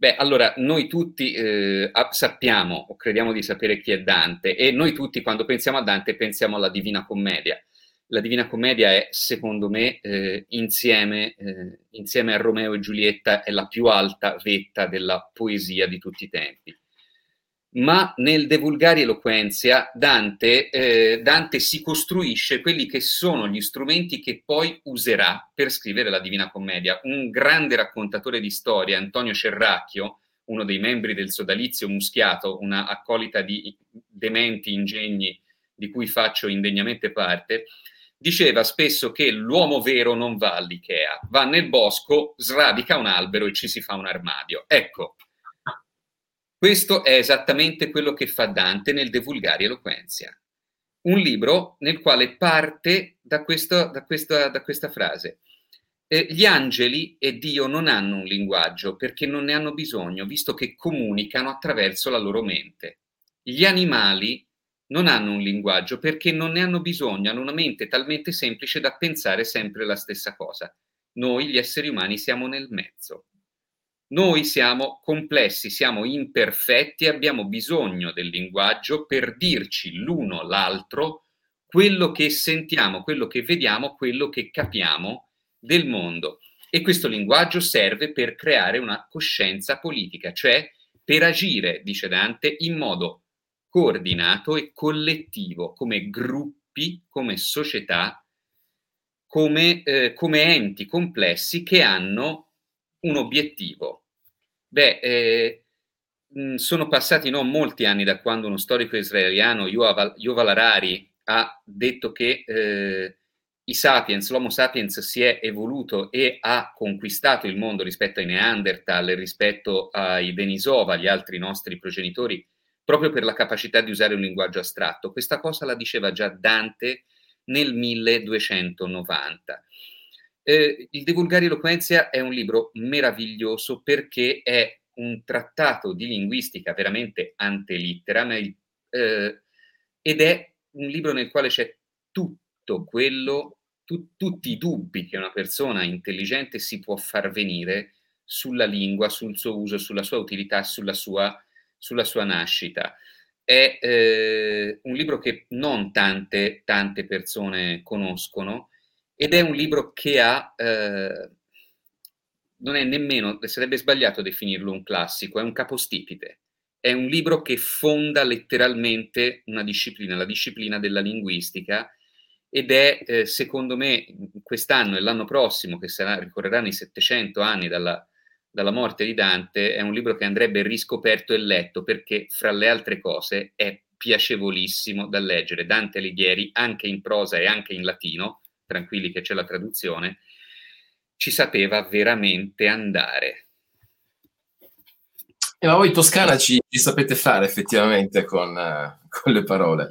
Speaker 5: Beh, allora, noi tutti eh, sappiamo o crediamo di sapere chi è Dante e noi tutti quando pensiamo a Dante pensiamo alla Divina Commedia. La Divina Commedia è, secondo me, eh, insieme, eh, insieme a Romeo e Giulietta, è la più alta vetta della poesia di tutti i tempi ma nel De Vulgari Eloquenzia Dante, eh, Dante, si costruisce quelli che sono gli strumenti che poi userà per scrivere la Divina Commedia. Un grande raccontatore di storia, Antonio Cerracchio, uno dei membri del sodalizio Muschiato, una accolita di dementi ingegni di cui faccio indegnamente parte, diceva spesso che l'uomo vero non va all'Ikea, va nel bosco, sradica un albero e ci si fa un armadio. Ecco, questo è esattamente quello che fa Dante nel De Vulgari Eloquenzia, un libro nel quale parte da, questo, da, questa, da questa, frase. Eh, gli angeli e Dio non hanno un linguaggio perché non ne hanno bisogno, visto che comunicano attraverso la loro mente. Gli animali non hanno un linguaggio perché non ne hanno bisogno, hanno una mente talmente semplice da pensare sempre la stessa cosa. Noi, gli esseri umani, siamo nel mezzo. Noi siamo complessi, siamo imperfetti abbiamo bisogno del linguaggio per dirci l'uno l'altro quello che sentiamo, quello che vediamo, quello che capiamo del mondo. E questo linguaggio serve per creare una coscienza politica, cioè per agire, dice Dante, in modo coordinato e collettivo, come gruppi, come società, come, eh, come enti complessi che hanno un obiettivo, Beh, eh, sono passati non molti anni da quando uno storico israeliano, Yuval Harari, ha detto che eh, i sapiens, l'Homo sapiens si è evoluto e ha conquistato il mondo rispetto ai Neanderthal, rispetto ai Denisova, gli altri nostri progenitori, proprio per la capacità di usare un linguaggio astratto. Questa cosa la diceva già Dante nel 1290. Eh, il De Vulgari Eloquenzia è un libro meraviglioso perché è un trattato di linguistica veramente ante litteram eh, ed è un libro nel quale c'è tutto quello, tu, tutti i dubbi che una persona intelligente si può far venire sulla lingua, sul suo uso, sulla sua utilità, sulla sua, sulla sua nascita. È eh, un libro che non tante, tante persone conoscono ed è un libro che ha, eh, non è nemmeno, sarebbe sbagliato definirlo un classico, è un capostipite. È un libro che fonda letteralmente una disciplina, la disciplina della linguistica, ed è, eh, secondo me, quest'anno e l'anno prossimo, che sarà, ricorreranno i 700 anni dalla, dalla morte di Dante, è un libro che andrebbe riscoperto e letto perché, fra le altre cose, è piacevolissimo da leggere. Dante Alighieri, anche in prosa e anche in latino, tranquilli che c'è la traduzione, ci sapeva veramente andare.
Speaker 6: Eh, ma voi Toscana ci, ci, sapete fare effettivamente con, uh, con, le parole.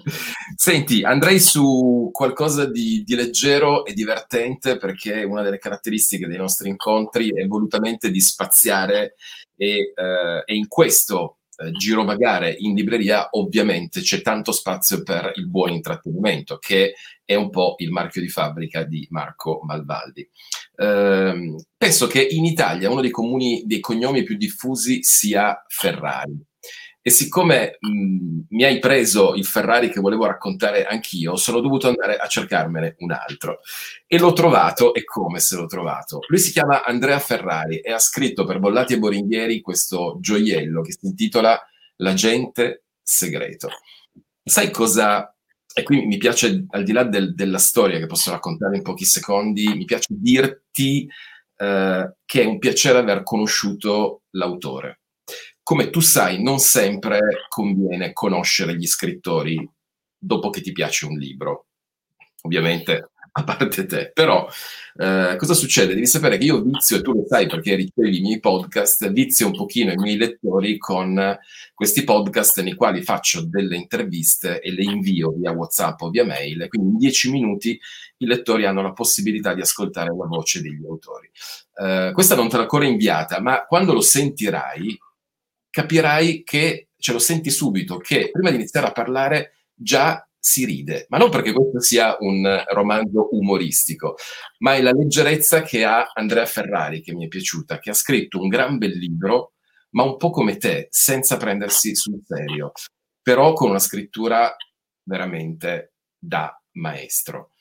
Speaker 6: Senti, andrei su qualcosa di, di, leggero e divertente perché una delle caratteristiche dei nostri incontri è volutamente di spaziare e, uh, e in questo eh, girovagare in libreria, ovviamente c'è tanto spazio per il buon intrattenimento, che è un po' il marchio di fabbrica di Marco Malvaldi. Eh, penso che in Italia uno dei comuni, dei cognomi più diffusi sia Ferrari. E siccome mh, mi hai preso il Ferrari che volevo raccontare anch'io, sono dovuto andare a cercarmene un altro. E l'ho trovato, e come se l'ho trovato? Lui si chiama Andrea Ferrari e ha scritto per Bollati e Boringhieri questo gioiello che si intitola L'agente segreto. Sai cosa? E qui mi piace, al di là del, della storia che posso raccontare in pochi secondi, mi piace dirti eh, che è un piacere aver conosciuto l'autore come tu sai, non sempre conviene conoscere gli scrittori dopo che ti piace un libro. Ovviamente, a parte te. Però, eh, cosa succede? Devi sapere che io vizio, e tu lo sai perché ricevi i miei podcast, vizio un pochino i miei lettori con questi podcast nei quali faccio delle interviste e le invio via WhatsApp o via mail. Quindi in dieci minuti i lettori hanno la possibilità di ascoltare la voce degli autori. Eh, questa non te l'ho ancora inviata, ma quando lo sentirai capirai che ce lo senti subito, che prima di iniziare a parlare già si ride, ma non perché questo sia un romanzo umoristico, ma è la leggerezza che ha Andrea Ferrari, che mi è piaciuta, che ha scritto un gran bel libro, ma un po' come te, senza prendersi sul serio, però con una scrittura veramente da maestro.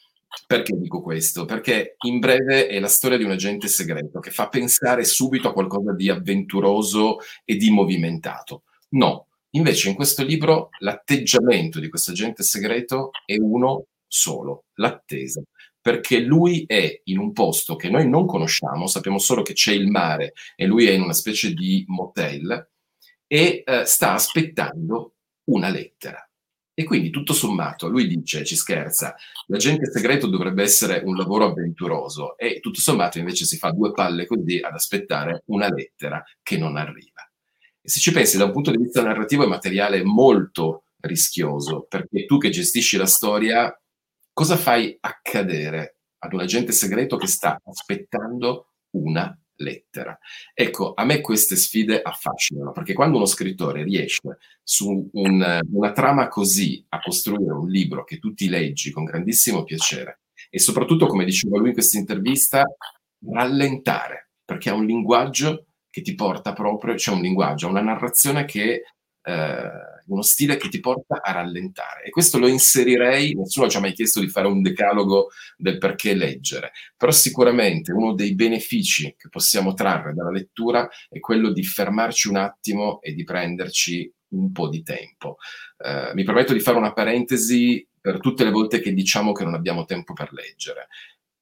Speaker 6: Perché dico questo? Perché in breve è la storia di un agente segreto che fa pensare subito a qualcosa di avventuroso e di movimentato. No, invece in questo libro l'atteggiamento di questo agente segreto è uno solo, l'attesa. Perché lui è in un posto che noi non conosciamo, sappiamo solo che c'è il mare e lui è in una specie di motel e eh, sta aspettando una lettera. E quindi tutto sommato, lui dice, ci scherza, l'agente segreto dovrebbe essere un lavoro avventuroso e tutto sommato invece si fa due palle così ad aspettare una lettera che non arriva. E se ci pensi da un punto di vista narrativo è materiale molto rischioso, perché tu che gestisci la storia, cosa fai accadere ad un agente segreto che sta aspettando una lettera. Ecco, a me queste sfide affascinano, perché quando uno scrittore riesce su un, una trama così a costruire un libro che tu ti leggi con grandissimo piacere e soprattutto, come diceva lui in questa intervista, rallentare, perché ha un linguaggio che ti porta proprio, c'è cioè un linguaggio, una narrazione che eh, uno stile che ti porta a rallentare. E questo lo inserirei, nessuno ci ha mai chiesto di fare un decalogo del perché leggere, però sicuramente uno dei benefici che possiamo trarre dalla lettura è quello di fermarci un attimo e di prenderci un po' di tempo. Eh, mi permetto di fare una parentesi per tutte le volte che diciamo che non abbiamo tempo per leggere.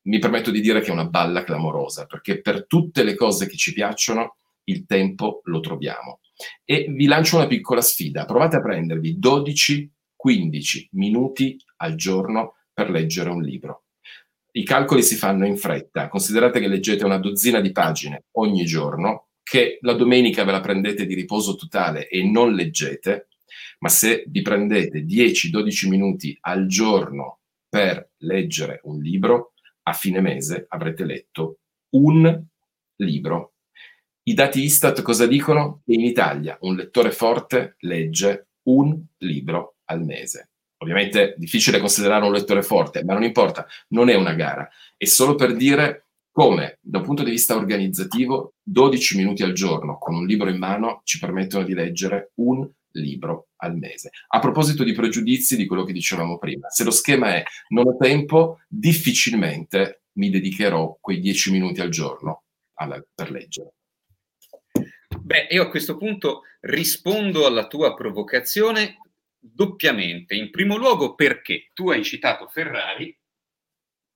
Speaker 6: Mi permetto di dire che è una balla clamorosa, perché per tutte le cose che ci piacciono il tempo lo troviamo. E vi lancio una piccola sfida. Provate a prendervi 12-15 minuti al giorno per leggere un libro. I calcoli si fanno in fretta. Considerate che leggete una dozzina di pagine ogni giorno, che la domenica ve la prendete di riposo totale e non leggete, ma se vi prendete 10-12 minuti al giorno per leggere un libro, a fine mese avrete letto un libro i dati Istat cosa dicono? In Italia un lettore forte legge un libro al mese. Ovviamente difficile considerare un lettore forte, ma non importa, non è una gara. È solo per dire come, da un punto di vista organizzativo, 12 minuti al giorno con un libro in mano ci permettono di leggere un libro al mese. A proposito di pregiudizi di quello che dicevamo prima, se lo schema è non ho tempo, difficilmente mi dedicherò quei 10 minuti al giorno alla, per leggere.
Speaker 5: Beh, io a questo punto rispondo alla tua provocazione doppiamente. In primo luogo perché tu hai citato Ferrari,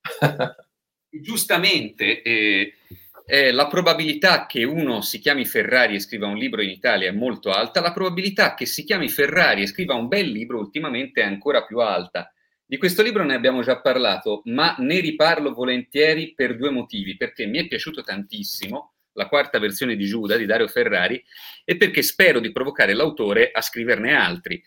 Speaker 5: giustamente eh, eh, la probabilità che uno si chiami Ferrari e scriva un libro in Italia è molto alta, la probabilità che si chiami Ferrari e scriva un bel libro ultimamente è ancora più alta. Di questo libro ne abbiamo già parlato, ma ne riparlo volentieri per due motivi, perché mi è piaciuto tantissimo la quarta versione di Giuda di Dario Ferrari e perché spero di provocare l'autore a scriverne altri.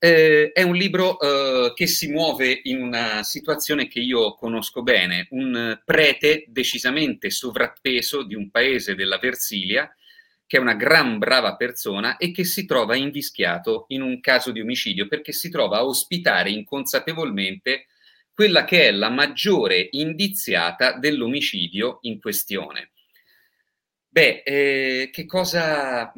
Speaker 5: Eh, è un libro eh, che si muove in una situazione che io conosco bene, un prete decisamente sovrappeso di un paese della Versilia, che è una gran brava persona e che si trova invischiato in un caso di omicidio perché si trova a ospitare inconsapevolmente quella che è la maggiore indiziata dell'omicidio in questione. Beh, eh, che, cosa,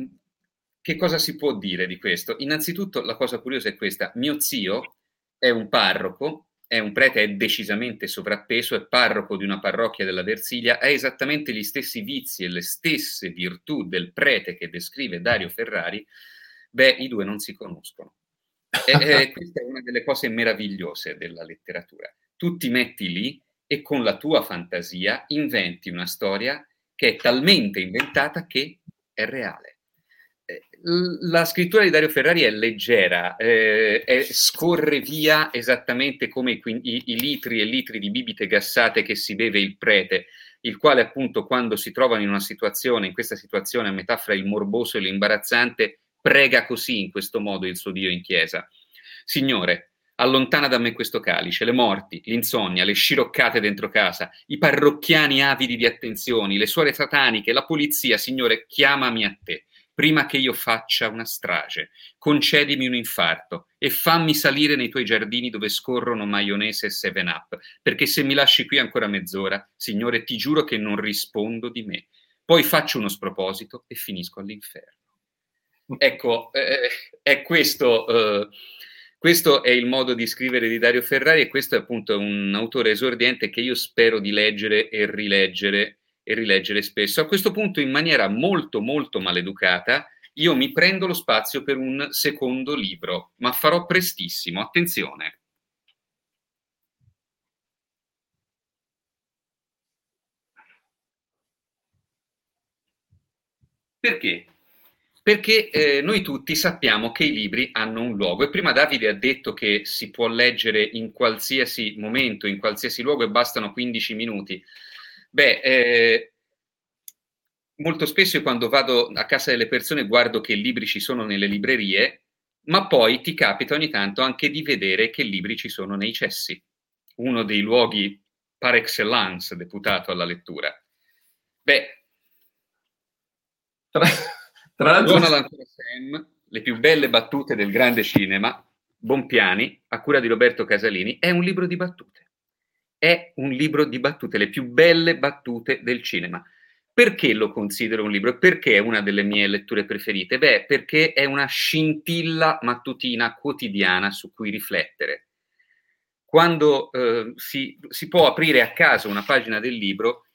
Speaker 5: che cosa si può dire di questo? Innanzitutto la cosa curiosa è questa. Mio zio è un parroco, è un prete, è decisamente sovrappeso, è parroco di una parrocchia della Versilia, ha esattamente gli stessi vizi e le stesse virtù del prete che descrive Dario Ferrari. Beh, i due non si conoscono. E, e questa è una delle cose meravigliose della letteratura. Tu ti metti lì e con la tua fantasia inventi una storia che è talmente inventata che è reale. La scrittura di Dario Ferrari è leggera, eh, è, scorre via esattamente come i, i, i, litri e litri di bibite gassate che si beve il prete, il quale appunto quando si trovano in una situazione, in questa situazione a metà fra il morboso e l'imbarazzante, prega così in questo modo il suo Dio in chiesa. Signore, Allontana da me questo calice, le morti, l'insonnia, le sciroccate dentro casa, i parrocchiani avidi di attenzioni, le suore sataniche, la polizia, Signore, chiamami a te. Prima che io faccia una strage. Concedimi un infarto e fammi salire nei tuoi giardini dove scorrono maionese e seven up, perché se mi lasci qui ancora mezz'ora, Signore, ti giuro che non rispondo di me. Poi faccio uno sproposito e finisco all'inferno. Ecco, eh, è questo... Eh, questo è il modo di scrivere di Dario Ferrari e questo è appunto un autore esordiente che io spero di leggere e rileggere e rileggere spesso. A questo punto, in maniera molto, molto maleducata, io mi prendo lo spazio per un secondo libro, ma farò prestissimo. Attenzione. Perché? Perché eh, noi tutti sappiamo che i libri hanno un luogo e prima Davide ha detto che si può leggere in qualsiasi momento, in qualsiasi luogo e bastano 15 minuti. Beh, eh, molto spesso io quando vado a casa delle persone guardo che libri ci sono nelle librerie, ma poi ti capita ogni tanto anche di vedere che libri ci sono nei cessi, uno dei luoghi par excellence deputato alla lettura. Beh, tra l'altro... Donald Sam, le più belle battute del grande cinema, Bompiani, a cura di Roberto Casalini, è un libro di battute. È un libro di battute, le più belle battute del cinema. Perché lo considero un libro? Perché è una delle mie letture preferite? Beh, perché è una scintilla mattutina quotidiana su cui riflettere. Quando eh, si, si, può aprire a caso una pagina del libro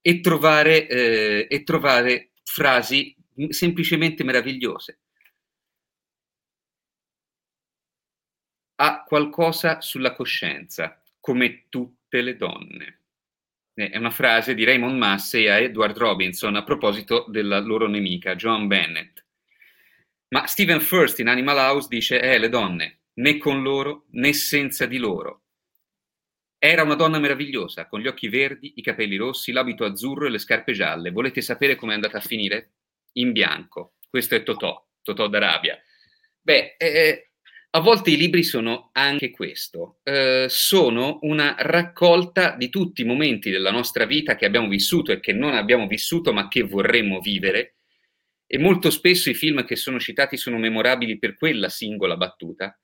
Speaker 5: e trovare, eh, e trovare frasi semplicemente meravigliose. Ha qualcosa sulla coscienza, come tutte le donne. Eh, è una frase di Raymond Massey a Edward Robinson a proposito della loro nemica, John Bennett. Ma Stephen First in Animal House dice, eh, le donne, né con loro né senza di loro. Era una donna meravigliosa, con gli occhi verdi, i capelli rossi, l'abito azzurro e le scarpe gialle. Volete sapere com'è andata a finire? in bianco. Questo è Totò, Totò d'Arabia. Beh, eh, a volte i libri sono anche questo, eh, sono una raccolta di tutti i momenti della nostra vita che abbiamo vissuto e che non abbiamo vissuto ma che vorremmo vivere e molto spesso i film che sono citati sono memorabili per quella singola battuta,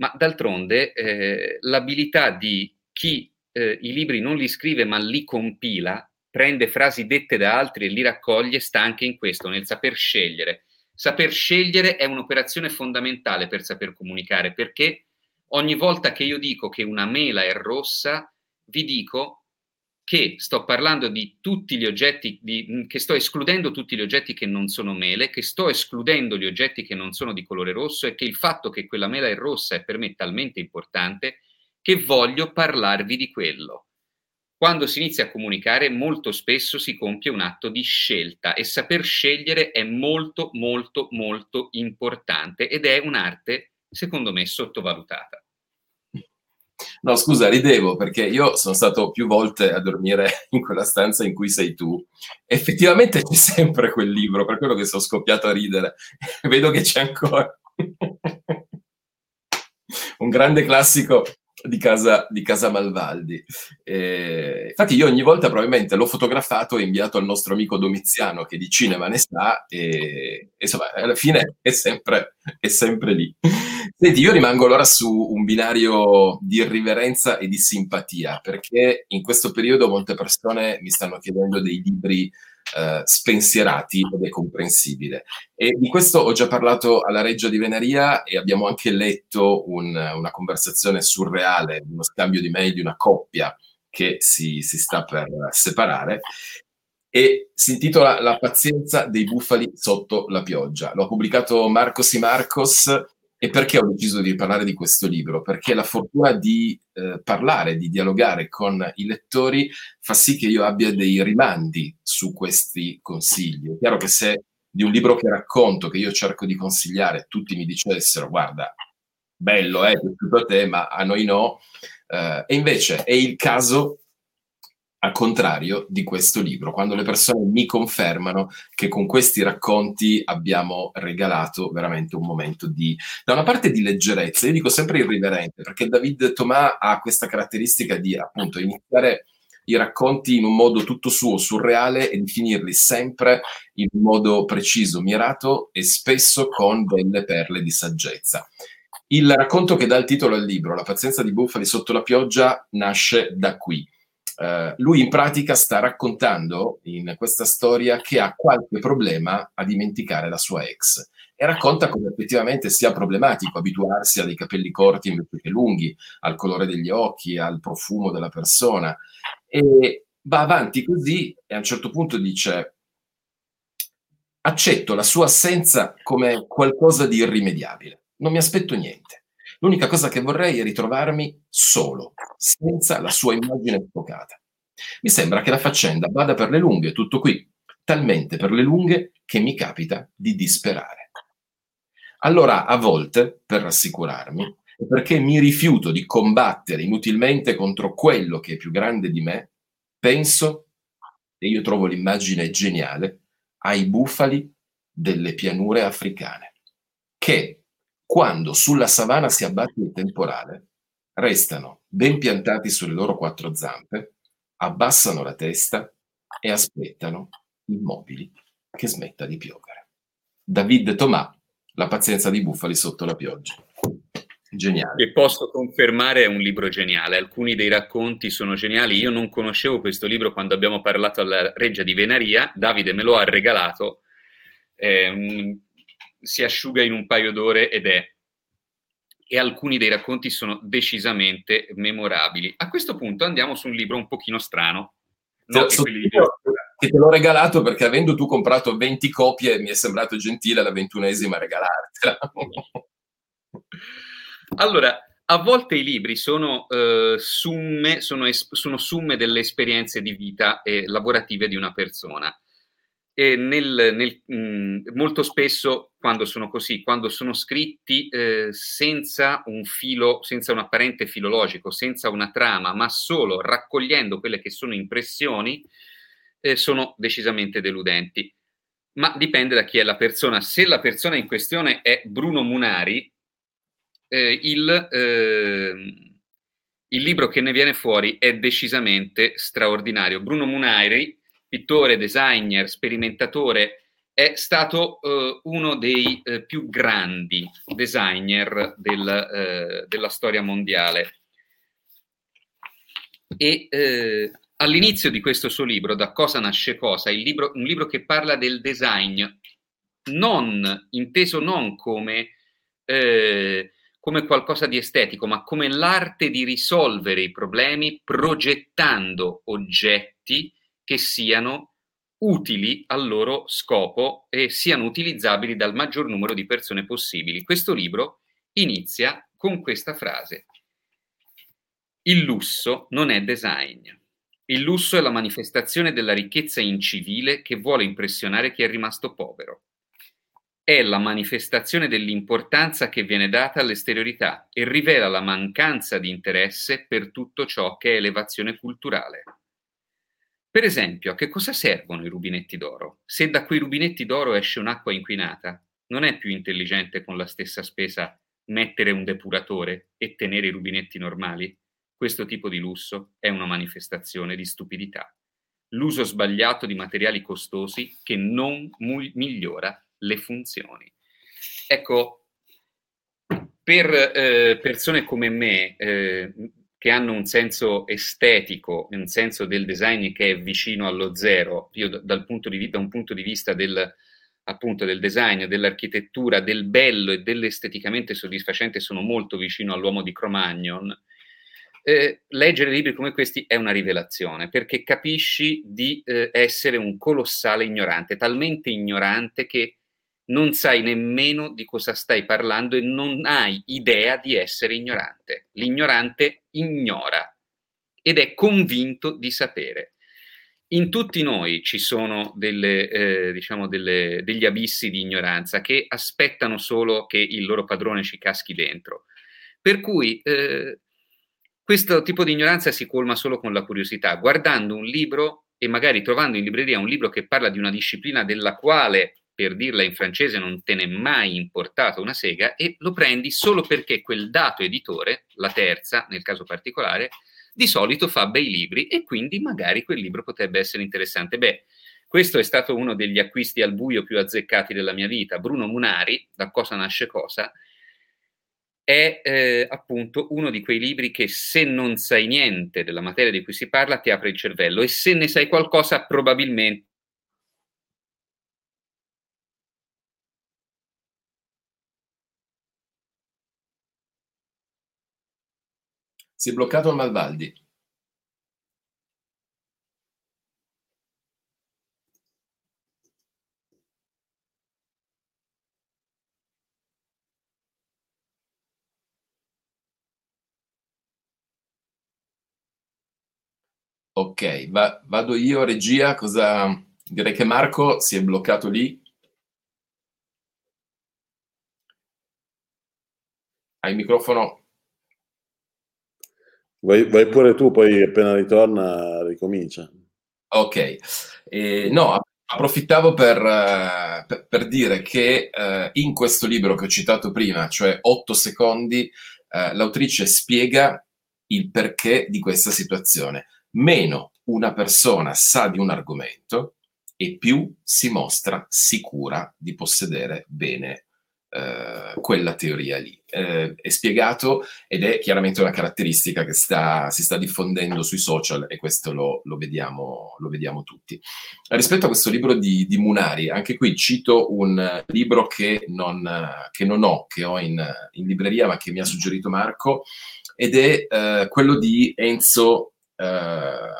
Speaker 5: ma d'altronde eh, l'abilità di chi eh, i libri non li scrive ma li compila prende frasi dette da altri e li raccoglie sta anche in questo, nel saper scegliere. Saper scegliere è un'operazione fondamentale per saper comunicare, perché ogni volta che io dico che una mela è rossa, vi dico che sto parlando di tutti gli oggetti, di, che sto escludendo tutti gli oggetti che non sono mele, che sto escludendo gli oggetti che non sono di colore rosso e che il fatto che quella mela è rossa è per me talmente importante che voglio parlarvi di quello. Quando si inizia a comunicare molto spesso si compie un atto di scelta e saper scegliere è molto molto molto importante ed è un'arte secondo me sottovalutata.
Speaker 6: No, scusa, ridevo perché io sono stato più volte a dormire in quella stanza in cui sei tu. Effettivamente c'è sempre quel libro, per quello che sono scoppiato a ridere. Vedo che c'è ancora. Un grande classico di casa, di casa Malvaldi. Eh, infatti io ogni volta probabilmente l'ho fotografato e inviato al nostro amico Domiziano che di cinema ne sa e, insomma alla fine è sempre, è sempre lì. Senti, io rimango allora su un binario di irriverenza e di simpatia perché in questo periodo molte persone mi stanno chiedendo dei libri eh, spensierati ed è comprensibile. E di questo ho già parlato alla Reggia di Venaria e abbiamo anche letto un, una conversazione surreale, uno scambio di mail di una coppia che si, si sta per separare e si intitola La pazienza dei bufali sotto la pioggia. L'ho pubblicato Marcos y Marcos e perché ho deciso di parlare di questo libro? Perché la fortuna di eh, parlare, di dialogare con i lettori fa sì che io abbia dei rimandi su questi consigli. È chiaro che se di un libro che racconto, che io cerco di consigliare, tutti mi dicessero guarda, bello, eh, piaciuto a te, ma a noi no. Eh, e invece è il caso al contrario di questo libro, quando le persone mi confermano che con questi racconti abbiamo regalato veramente un momento di, da una parte di leggerezza, io dico sempre irriverente, perché David Thomas ha questa caratteristica di appunto iniziare i racconti in un modo tutto suo, surreale, e di finirli sempre in un modo preciso, mirato e spesso con delle perle di saggezza. Il racconto che dà il titolo al libro, La pazienza di Bufali sotto la pioggia, nasce da qui. Uh, lui in pratica sta raccontando in questa storia che ha qualche problema a dimenticare la sua ex e racconta come effettivamente sia problematico abituarsi a dei capelli corti invece che lunghi, al colore degli occhi, al profumo della persona. E va avanti così e a un certo punto dice accetto la sua assenza come qualcosa di irrimediabile, non mi aspetto niente. L'unica cosa che vorrei è ritrovarmi solo, senza la sua immagine sfocata. Mi sembra che la faccenda vada per le lunghe, tutto qui, talmente per le lunghe che mi capita di disperare. Allora, a volte, per rassicurarmi, perché mi rifiuto di combattere inutilmente contro quello che è più grande di me, penso, e io trovo l'immagine geniale, ai bufali delle pianure africane, che quando sulla savana si abbatte il temporale, restano ben piantati sulle loro quattro zampe, abbassano la testa e aspettano immobili che smetta di piovere. David Tomà la pazienza di bufali sotto la pioggia. Geniale.
Speaker 5: E posso confermare è un libro geniale. Alcuni dei racconti sono geniali. Io non conoscevo questo libro quando abbiamo parlato alla Reggia di Venaria. Davide me lo ha regalato. Eh, si asciuga in un paio d'ore ed è. E alcuni dei racconti sono decisamente memorabili. A questo punto andiamo su un libro un pochino strano.
Speaker 6: No, so, che te l'ho regalato perché avendo tu comprato 20 copie mi è sembrato gentile la ventunesima regalartela.
Speaker 5: allora, a volte i libri sono, uh, summe, sono, es- sono summe delle esperienze di vita e lavorative di una persona. E nel, nel, mh, molto spesso, quando sono così, quando sono scritti eh, senza un filo, senza un apparente filologico, senza una trama, ma solo raccogliendo quelle che sono impressioni, eh, sono decisamente deludenti. Ma dipende da chi è la persona. Se la persona in questione è Bruno Munari, eh, il, eh, il libro che ne viene fuori è decisamente straordinario. Bruno Munari, pittore, designer, sperimentatore, è stato uh, uno dei uh, più grandi designer del, uh, della storia mondiale. E all'inizio di questo suo libro, Da cosa nasce cosa, libro, un libro che parla del design, non inteso non come, eh, come qualcosa di estetico, ma come l'arte di risolvere i problemi progettando oggetti che siano utili al loro scopo e siano utilizzabili dal maggior numero di persone possibili. Questo libro inizia con questa frase. Il lusso non è design. Il lusso è la manifestazione della ricchezza incivile che vuole impressionare chi è rimasto povero. È la manifestazione dell'importanza che viene data all'esteriorità e rivela la mancanza di interesse per tutto ciò che è elevazione culturale. Per esempio, a che cosa servono i rubinetti d'oro? Se da quei rubinetti d'oro esce un'acqua inquinata, non è più intelligente con la stessa spesa mettere un depuratore e tenere i rubinetti normali? Questo tipo di lusso è una manifestazione di stupidità. L'uso sbagliato di materiali costosi che non mu- migliora le funzioni. Ecco, per eh, persone come me, eh, che hanno un senso estetico, un senso del design che è vicino allo zero, io dal punto di, da un punto di vista del, appunto, del design, dell'architettura, del bello e dell'esteticamente soddisfacente sono molto vicino all'uomo di Cro-Magnon, eh, leggere libri come questi è una rivelazione, perché capisci di eh, essere un colossale ignorante, talmente ignorante che non sai nemmeno di cosa stai parlando e non hai idea di essere ignorante. L'ignorante ignora ed è convinto di sapere. In tutti noi ci sono delle, eh, diciamo delle, degli abissi di ignoranza che aspettano solo che il loro padrone ci caschi dentro. Per cui eh, questo tipo di ignoranza si colma solo con la curiosità, guardando un libro e magari trovando in libreria un libro che parla di una disciplina della quale, per dirla in francese, non te n'è mai importato una sega e lo prendi solo perché quel dato editore, la terza nel caso particolare, di solito fa bei libri e quindi magari quel libro potrebbe essere interessante. Beh, questo è stato uno degli acquisti al buio più azzeccati della mia vita. Bruno Munari, da Cosa nasce cosa, è eh, appunto uno di quei libri che se non sai niente della materia di cui si parla ti apre il cervello e se ne sai qualcosa probabilmente
Speaker 6: Si è bloccato il Malvaldi. Ok, va, vado io, regia, cosa... Direi che Marco si è bloccato lì. Hai il microfono?
Speaker 1: Vai, vai, pure tu, poi appena ritorna ricomincia.
Speaker 6: Ok, eh, no, approfittavo per, per, dire che uh, in questo libro che ho citato prima, cioè 8 secondi, uh, l'autrice spiega il perché di questa situazione. Meno una persona sa di un argomento e più si mostra sicura di possedere bene eh, quella teoria lì. Eh, è spiegato ed è chiaramente una caratteristica che sta, si sta diffondendo sui social e questo lo, lo, vediamo, lo vediamo, tutti. Rispetto a questo libro di, di, Munari, anche qui cito un libro che non, che non ho, che ho in, in, libreria ma che mi ha suggerito Marco ed è eh, quello di Enzo, eh,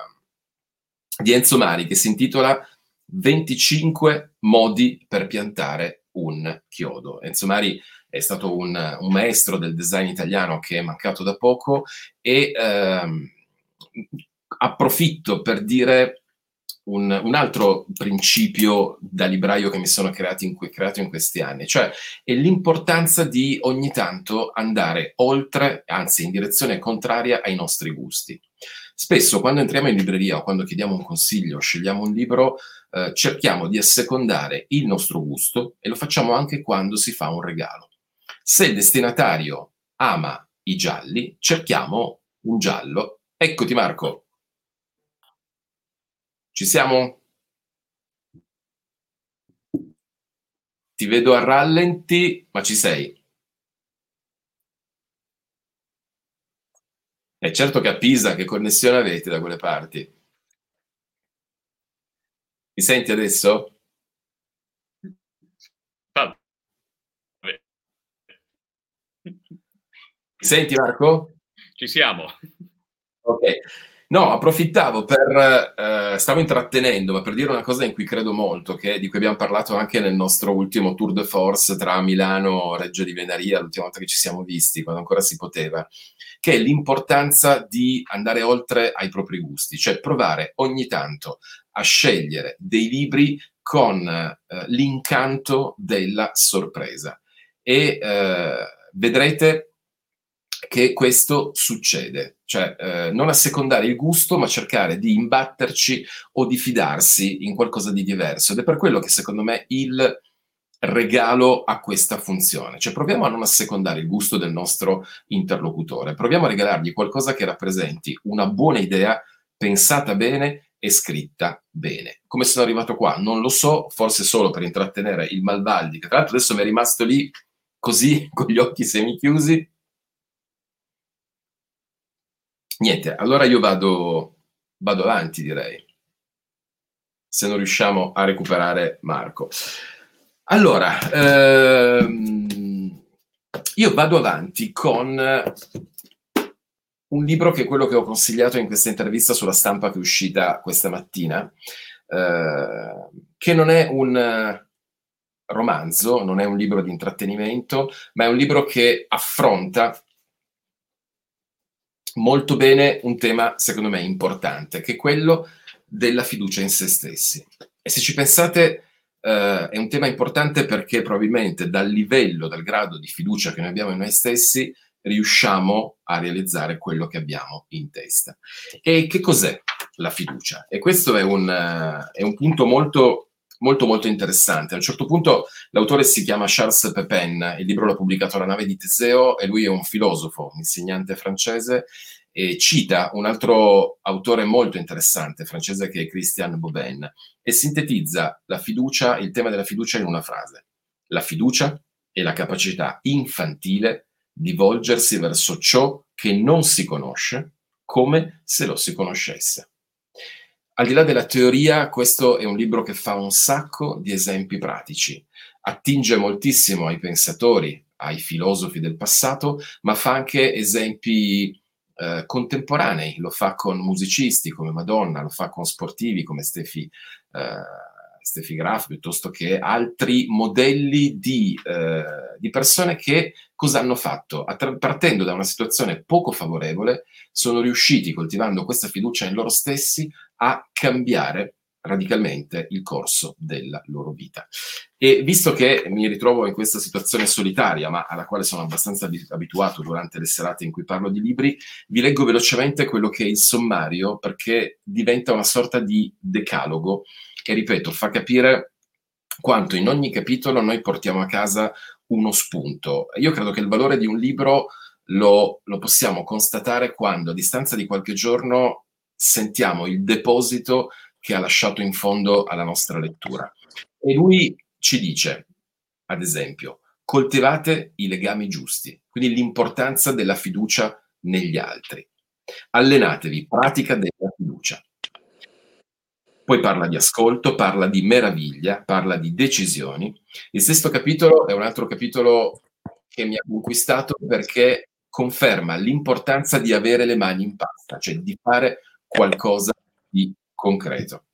Speaker 6: di Enzo Mari che si intitola 25 modi per piantare un chiodo. Enzo Mari è stato un, un, maestro del design italiano che è mancato da poco e ehm, approfitto per dire un, un, altro principio da libraio che mi sono creato in, creato in questi anni, cioè è l'importanza di ogni tanto andare oltre, anzi in direzione contraria ai nostri gusti. Spesso quando entriamo in libreria o quando chiediamo un consiglio, scegliamo un libro, eh, cerchiamo di assecondare il nostro gusto e lo facciamo anche quando si fa un regalo. Se il destinatario ama i gialli, cerchiamo un giallo. Eccoti Marco. Ci siamo? Ti vedo a rallenti, ma ci sei. È certo che a Pisa che connessione avete da quelle parti? Mi senti adesso? Mi senti Marco?
Speaker 5: Ci siamo.
Speaker 6: Ok. No, approfittavo per, eh, stavo intrattenendo, ma per dire una cosa in cui credo molto, che, di cui abbiamo parlato anche nel nostro ultimo tour de force tra Milano e Reggio di Venaria, l'ultima volta che ci siamo visti, quando ancora si poteva, che è l'importanza di andare oltre ai propri gusti, cioè provare ogni tanto a scegliere dei libri con eh, l'incanto della sorpresa. E eh, vedrete che questo succede, cioè eh, non assecondare il gusto, ma cercare di imbatterci o di fidarsi in qualcosa di diverso. Ed è per quello che secondo me il regalo ha questa funzione, cioè proviamo a non assecondare il gusto del nostro interlocutore, proviamo a regalargli qualcosa che rappresenti una buona idea pensata bene e scritta bene. Come sono arrivato qua? Non lo so, forse solo per intrattenere il Malvaldi, che tra l'altro adesso mi è rimasto lì così, con gli occhi semichiusi, Niente, allora io vado, vado avanti, direi, se non riusciamo a recuperare Marco. Allora, ehm, io vado avanti con un libro che è quello che ho consigliato in questa intervista sulla stampa che è uscita questa mattina, eh, che non è un romanzo, non è un libro di intrattenimento, ma è un libro che affronta molto bene un tema, secondo me, importante, che è quello della fiducia in se stessi. E se ci pensate, eh, è un tema importante perché probabilmente dal livello, dal grado di fiducia che noi abbiamo in noi stessi, riusciamo a realizzare quello che abbiamo in testa. E che cos'è la fiducia? E questo è un, uh, è un punto molto molto molto interessante. A un certo punto l'autore si chiama Charles Pepin, il libro l'ha pubblicato La nave di Teseo e lui è un filosofo, un insegnante francese e cita un altro autore molto interessante francese che è Christian Bobin e sintetizza la fiducia, il tema della fiducia in una frase. La fiducia è la capacità infantile di volgersi verso ciò che non si conosce come se lo si conoscesse. Al di là della teoria, questo è un libro che fa un sacco di esempi pratici, attinge moltissimo ai pensatori, ai filosofi del passato, ma fa anche esempi eh, contemporanei, lo fa con musicisti come Madonna, lo fa con sportivi come Steffi, eh, Steffi Graf, piuttosto che altri modelli di, eh, di persone che cosa hanno fatto? Attra- partendo da una situazione poco favorevole, sono riusciti, coltivando questa fiducia in loro stessi, a cambiare radicalmente il corso della loro vita. E visto che mi ritrovo in questa situazione solitaria, ma alla quale sono abbastanza abituato durante le serate in cui parlo di libri, vi leggo velocemente quello che è il sommario perché diventa una sorta di decalogo che, ripeto, fa capire quanto in ogni capitolo noi portiamo a casa uno spunto. Io credo che il valore di un libro lo, lo possiamo constatare quando a distanza di qualche giorno sentiamo il deposito che ha lasciato in fondo alla nostra lettura. E lui ci dice, ad esempio, coltivate i legami giusti, quindi l'importanza della fiducia negli altri. Allenatevi, pratica della fiducia. Poi parla di ascolto, parla di meraviglia, parla di decisioni. Il sesto capitolo è un altro capitolo che mi ha conquistato perché conferma l'importanza di avere le mani in pasta, cioè di fare qualcosa di concreto.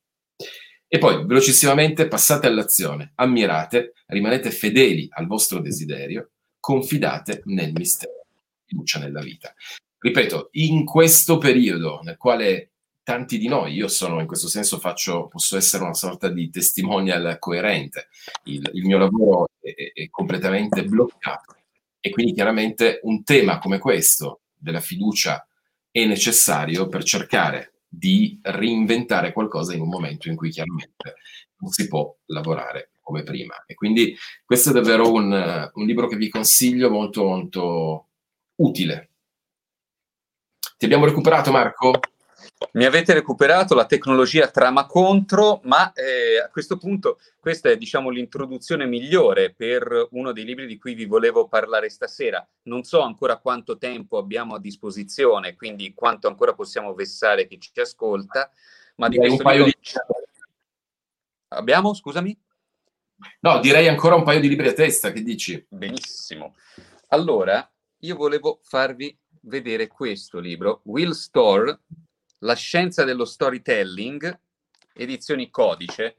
Speaker 6: E poi, velocissimamente, passate all'azione, ammirate, rimanete fedeli al vostro desiderio, confidate nel mistero, fiducia nella vita. Ripeto, in questo periodo nel quale tanti di noi, io sono in questo senso faccio, posso essere una sorta di testimonial coerente, il, il mio lavoro è, è completamente bloccato e quindi chiaramente un tema come questo della fiducia è necessario per cercare di reinventare qualcosa in un momento in cui chiaramente non si può lavorare come prima. E quindi questo è davvero un, un libro che vi consiglio molto molto utile. Ti abbiamo recuperato Marco?
Speaker 5: Mi avete recuperato, la tecnologia trama contro, ma eh, a questo punto questa è diciamo l'introduzione migliore per uno dei libri di cui vi volevo parlare stasera. Non so ancora quanto tempo abbiamo a disposizione, quindi quanto ancora possiamo vessare chi ci ascolta, ma di direi questo libro... Di... Abbiamo, scusami?
Speaker 6: No, direi ancora un paio di libri a testa, che dici?
Speaker 5: Benissimo. Allora, io volevo farvi vedere questo libro, Will Store, la scienza dello storytelling, edizioni codice.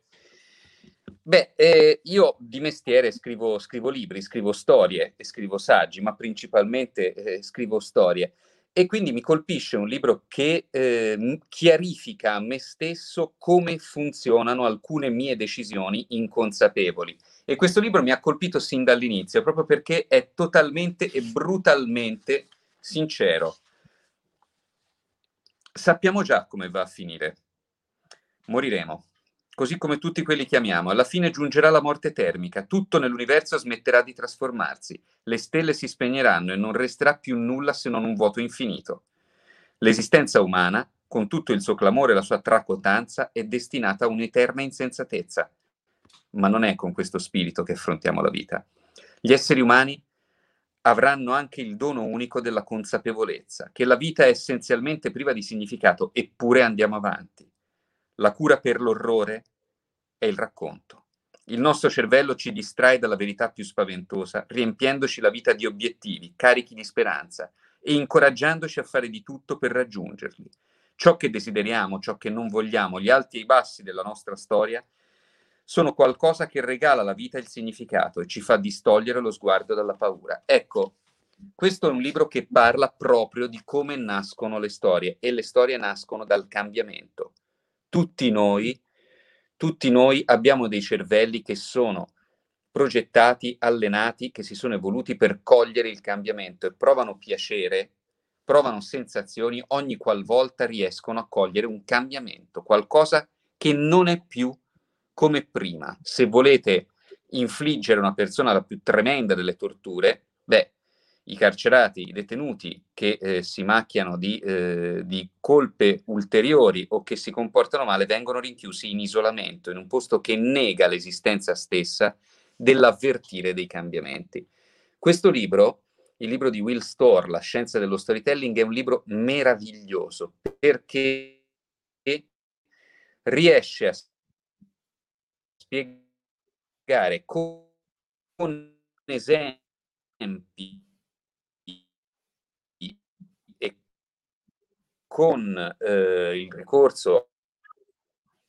Speaker 5: Beh, eh, io di mestiere scrivo, scrivo, libri, scrivo storie e scrivo saggi, ma principalmente eh, scrivo storie. E quindi mi colpisce un libro che eh, chiarifica a me stesso come funzionano alcune mie decisioni inconsapevoli. E questo libro mi ha colpito sin dall'inizio, proprio perché è totalmente e brutalmente sincero sappiamo già come va a finire. Moriremo, così come tutti quelli che amiamo. Alla fine giungerà la morte termica, tutto nell'universo smetterà di trasformarsi, le stelle si spegneranno e non resterà più nulla se non un vuoto infinito. L'esistenza umana, con tutto il suo clamore e la sua tracotanza, è destinata a un'eterna insensatezza. Ma non è con questo spirito che affrontiamo la vita. Gli esseri umani avranno anche il dono unico della consapevolezza, che la vita è essenzialmente priva di significato, eppure andiamo avanti. La cura per l'orrore è il racconto. Il nostro cervello ci distrae dalla verità più spaventosa, riempiendoci la vita di obiettivi, carichi di speranza e incoraggiandoci a fare di tutto per raggiungerli. Ciò che desideriamo, ciò che non vogliamo, gli alti e i bassi della nostra storia sono qualcosa che regala alla vita il significato e ci fa distogliere lo sguardo dalla paura. Ecco, questo è un libro che parla proprio di come nascono le storie e le storie nascono dal cambiamento. Tutti noi, tutti noi abbiamo dei cervelli che sono progettati, allenati, che si sono evoluti per cogliere il cambiamento e provano piacere, provano sensazioni ogni qualvolta riescono a cogliere un cambiamento, qualcosa che non è più come prima. Se volete infliggere a una persona la più tremenda delle torture, beh, i carcerati, i detenuti che eh, si macchiano di, eh, di, colpe ulteriori o che si comportano male vengono rinchiusi in isolamento, in un posto che nega l'esistenza stessa dell'avvertire dei cambiamenti. Questo libro, il libro di Will Storr, La scienza dello storytelling, è un libro meraviglioso perché riesce a spiegare con esempi con eh, il ricorso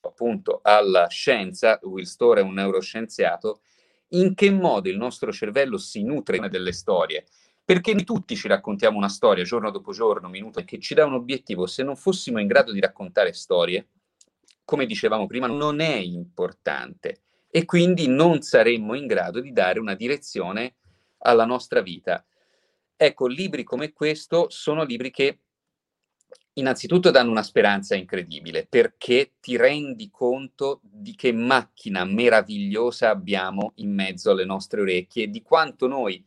Speaker 5: appunto alla scienza, Will Storr è un neuroscienziato, in che modo il nostro cervello si nutre delle storie. Perché noi tutti ci raccontiamo una storia giorno dopo giorno, minuto, che ci dà un obiettivo. Se non fossimo in grado di raccontare storie, come dicevamo prima, non è importante e quindi non saremmo in grado di dare una direzione alla nostra vita. Ecco, libri come questo sono libri che innanzitutto danno una speranza incredibile perché ti rendi conto di che macchina meravigliosa abbiamo in mezzo alle nostre orecchie e di quanto noi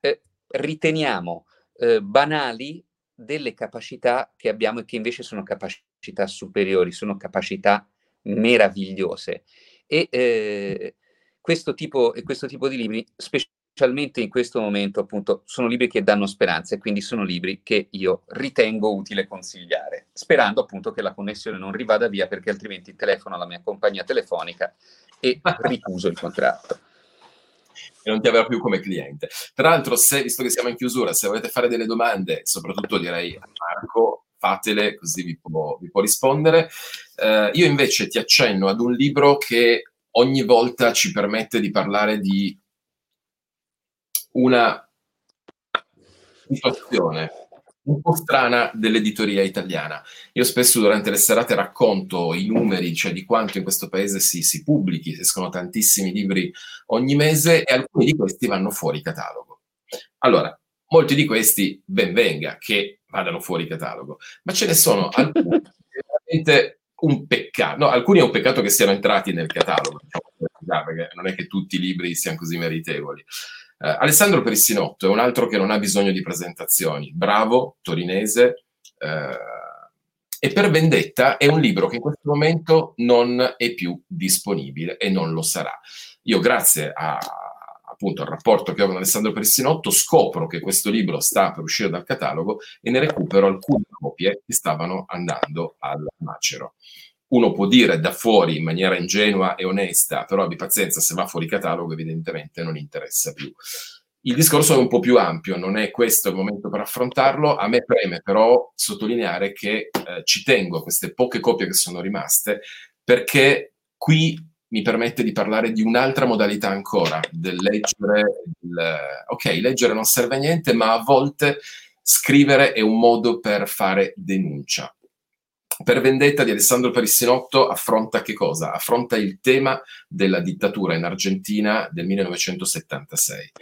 Speaker 5: eh, riteniamo eh, banali delle capacità che abbiamo e che invece sono capacità superiori, sono capacità meravigliose. E eh, questo, tipo, questo tipo di libri, specialmente in questo momento, appunto, sono libri che danno speranza e quindi sono libri che io ritengo utile consigliare, sperando appunto che la connessione non rivada via perché altrimenti telefono alla mia compagnia telefonica e ricuso il contratto.
Speaker 6: E non ti avrà più come cliente. Tra l'altro, se, visto che siamo in chiusura, se volete fare delle domande, soprattutto direi a Marco, fatele così vi può, vi può rispondere. Eh, io invece ti accenno ad un libro che ogni volta ci permette di parlare di una situazione un po' strana dell'editoria italiana. Io spesso durante le serate racconto i numeri, cioè di quanto in questo paese si, si pubblichi, escono tantissimi libri ogni mese e alcuni di questi vanno fuori catalogo. Allora, molti di questi ben venga che vadano fuori catalogo, ma ce ne sono alcuni veramente un peccato, no, alcuni è un peccato che siano entrati nel catalogo, diciamo, perché non è che tutti i libri siano così meritevoli. Eh, Alessandro Perissinotto è un altro che non ha bisogno di presentazioni, bravo, torinese. Eh, e per Vendetta è un libro che in questo momento non è più disponibile e non lo sarà. Io grazie a, appunto al rapporto che ho con Alessandro Perissinotto scopro che questo libro sta per uscire dal catalogo e ne recupero alcune copie che stavano andando al macero uno può dire da fuori in maniera ingenua e onesta, però abbi pazienza, se va fuori catalogo evidentemente non interessa più. Il discorso è un po' più ampio, non è questo il momento per affrontarlo. A me preme però sottolineare che eh, ci tengo a queste poche copie che sono rimaste, perché qui mi permette di parlare di un'altra modalità ancora, del leggere. Il, ok, leggere non serve a niente, ma a volte scrivere è un modo per fare denuncia per vendetta di Alessandro Parissinotto affronta che cosa? Affronta il tema della dittatura in Argentina del 1976.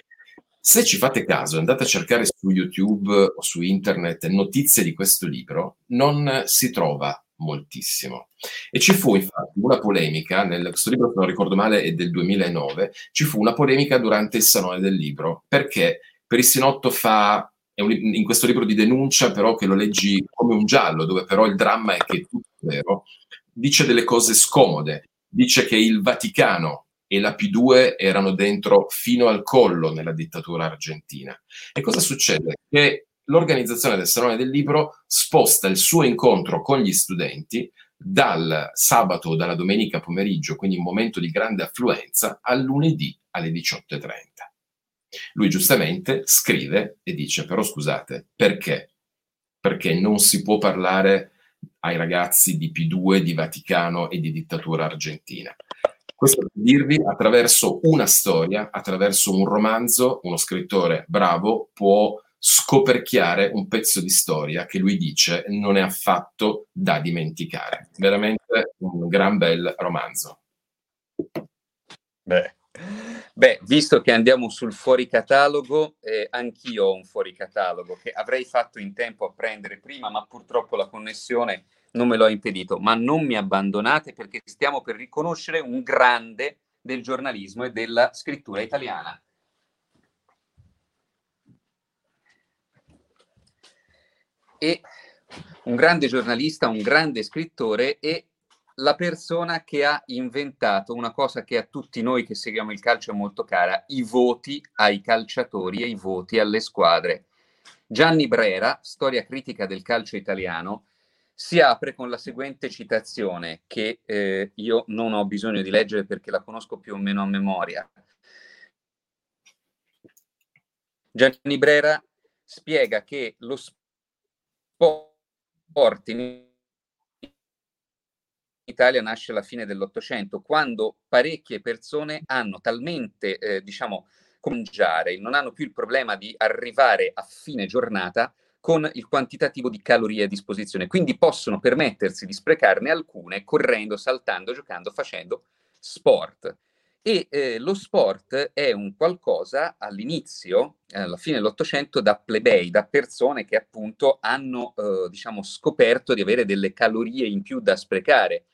Speaker 6: Se ci fate caso, andate a cercare su YouTube o su internet notizie di questo libro, non si trova moltissimo. E ci fu infatti una polemica, nel, questo libro se non ricordo male è del 2009, ci fu una polemica durante il Salone del Libro, perché Perissinotto fa un, in questo libro di denuncia, però che lo leggi come un giallo, dove però il dramma è che è tutto vero, dice delle cose scomode, dice che il Vaticano e la P2 erano dentro fino al collo nella dittatura argentina. E cosa succede? Che l'organizzazione del Salone del Libro sposta il suo incontro con gli studenti dal sabato o dalla domenica pomeriggio, quindi un momento di grande affluenza, al lunedì alle 18.30. Lui giustamente scrive e dice, però scusate, perché? Perché non si può parlare ai ragazzi di P2, di Vaticano e di dittatura argentina. Questo per dirvi, attraverso una storia, attraverso un romanzo, uno scrittore bravo può scoperchiare un pezzo di storia che lui dice non è affatto da dimenticare. Veramente un gran bel romanzo.
Speaker 5: Beh, Beh, visto che andiamo sul fuori catalogo, eh, anch'io ho un fuori catalogo che avrei fatto in tempo a prendere prima, ma purtroppo la connessione non me lo ha impedito. Ma non mi abbandonate perché stiamo per riconoscere un grande del giornalismo e della scrittura italiana. E un grande giornalista, un grande scrittore e la persona che ha inventato una cosa che a tutti noi che seguiamo il calcio è molto cara, i voti ai calciatori e i voti alle squadre. Gianni Brera, storia critica del calcio italiano, si apre con la seguente citazione che eh, io non ho bisogno di leggere perché la conosco più o meno a memoria. Gianni Brera spiega che lo sport in Italia nasce alla fine dell'Ottocento, quando parecchie persone hanno talmente, eh, diciamo, mangiare, non hanno più il problema di arrivare a fine giornata con il quantitativo di calorie a disposizione, quindi possono permettersi di sprecarne alcune correndo, saltando, giocando, facendo sport. E eh, lo sport è un qualcosa all'inizio, eh, alla fine dell'Ottocento, da plebei, da persone che appunto hanno, eh, diciamo, scoperto di avere delle calorie in più da sprecare.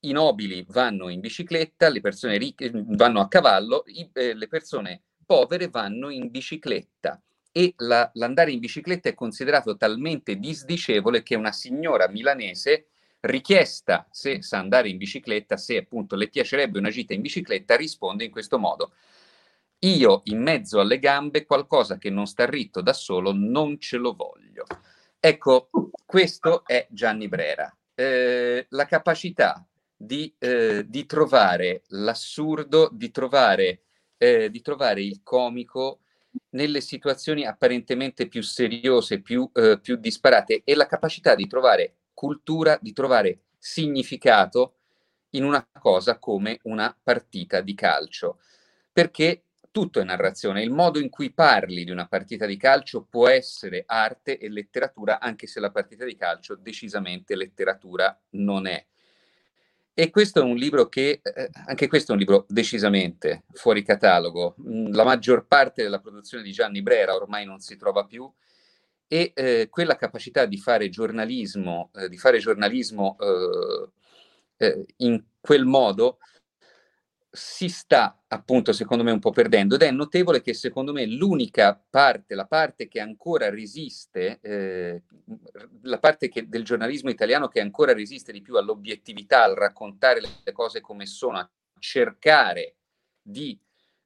Speaker 5: I nobili vanno in bicicletta, le persone ricche vanno a cavallo, i, eh, le persone povere vanno in bicicletta. E la, l'andare in bicicletta è considerato talmente disdicevole che una signora milanese richiesta se sa andare in bicicletta, se appunto le piacerebbe una gita in bicicletta, risponde in questo modo. Io in mezzo alle gambe qualcosa che non sta ritto da solo non ce lo voglio. Ecco, questo è Gianni Brera. Eh, la capacità di, eh, di trovare l'assurdo, di trovare, eh, di trovare, il comico nelle situazioni apparentemente più seriose, più, eh, più disparate e la capacità di trovare cultura, di trovare significato in una cosa come una partita di calcio. Perché tutto è narrazione, il modo in cui parli di una partita di calcio può essere arte e letteratura, anche se la partita di calcio decisamente letteratura non è. E questo è un libro che, eh, anche questo è un libro decisamente fuori catalogo. Mm, la maggior parte della produzione di Gianni Brera ormai non si trova più e eh, quella capacità di fare giornalismo, eh, di fare giornalismo eh, eh, in quel modo si sta appunto secondo me un po' perdendo. Ed è notevole che secondo me l'unica parte, la parte che ancora resiste, eh, la parte che, del giornalismo italiano che ancora resiste di più all'obiettività, al raccontare le cose come sono, a cercare di,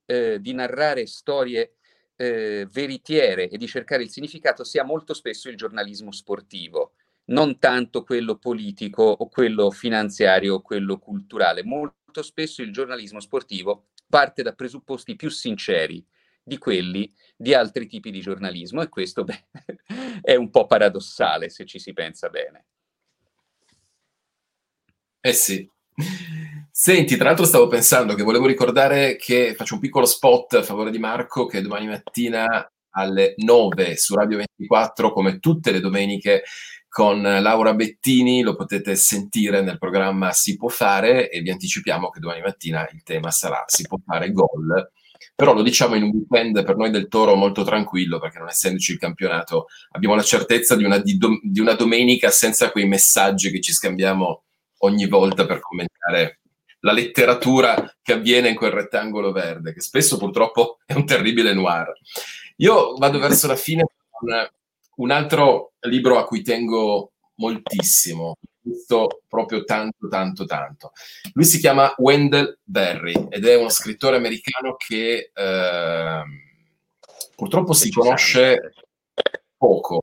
Speaker 5: eh, di narrare storie eh, veritiere e di cercare il significato, sia molto spesso il giornalismo sportivo non tanto quello politico o quello finanziario o quello culturale. Molto spesso il giornalismo sportivo parte da presupposti più sinceri di quelli di altri tipi di giornalismo e questo beh, è un po' paradossale se ci si pensa bene.
Speaker 6: Eh sì. Senti, tra l'altro stavo pensando che volevo ricordare che faccio un piccolo spot a favore di Marco che domani mattina alle 9 su Radio 24 come tutte le domeniche con Laura Bettini, lo potete sentire nel programma Si può fare e vi anticipiamo che domani mattina il tema sarà Si può fare gol. Però lo diciamo in un weekend per noi del Toro molto tranquillo, perché non essendoci il campionato abbiamo la certezza di una, di, do, di una domenica senza quei messaggi che ci scambiamo ogni volta per commentare la letteratura che avviene in quel rettangolo verde, che spesso purtroppo è un terribile noir. Io vado verso la fine con un altro libro a cui tengo moltissimo, visto proprio tanto, tanto, tanto. Lui si chiama Wendell Berry ed è uno scrittore americano che eh, purtroppo si conosce poco.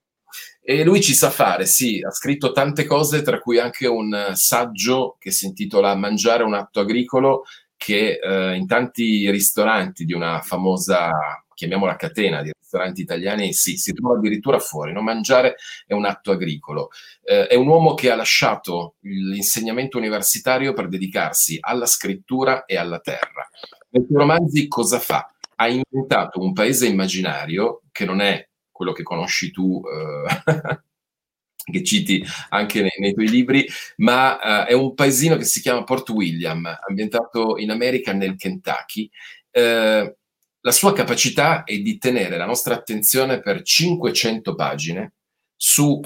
Speaker 6: E lui ci sa fare, sì, ha scritto tante cose, tra cui anche un saggio che si intitola Mangiare un atto agricolo, che eh, in tanti ristoranti di una famosa, chiamiamola catena di ristoranti italiani sì, si trova addirittura fuori. Non mangiare è un atto agricolo. Eh, è un uomo che ha lasciato l'insegnamento universitario per dedicarsi alla scrittura e alla terra. Nei suoi romanzi cosa fa? Ha inventato un paese immaginario che non è quello che conosci tu. Eh, che citi anche nei, nei tuoi libri, ma uh, è un paesino che si chiama Port William, ambientato in America nel Kentucky. Uh, la sua capacità è di tenere la nostra attenzione per 500 pagine su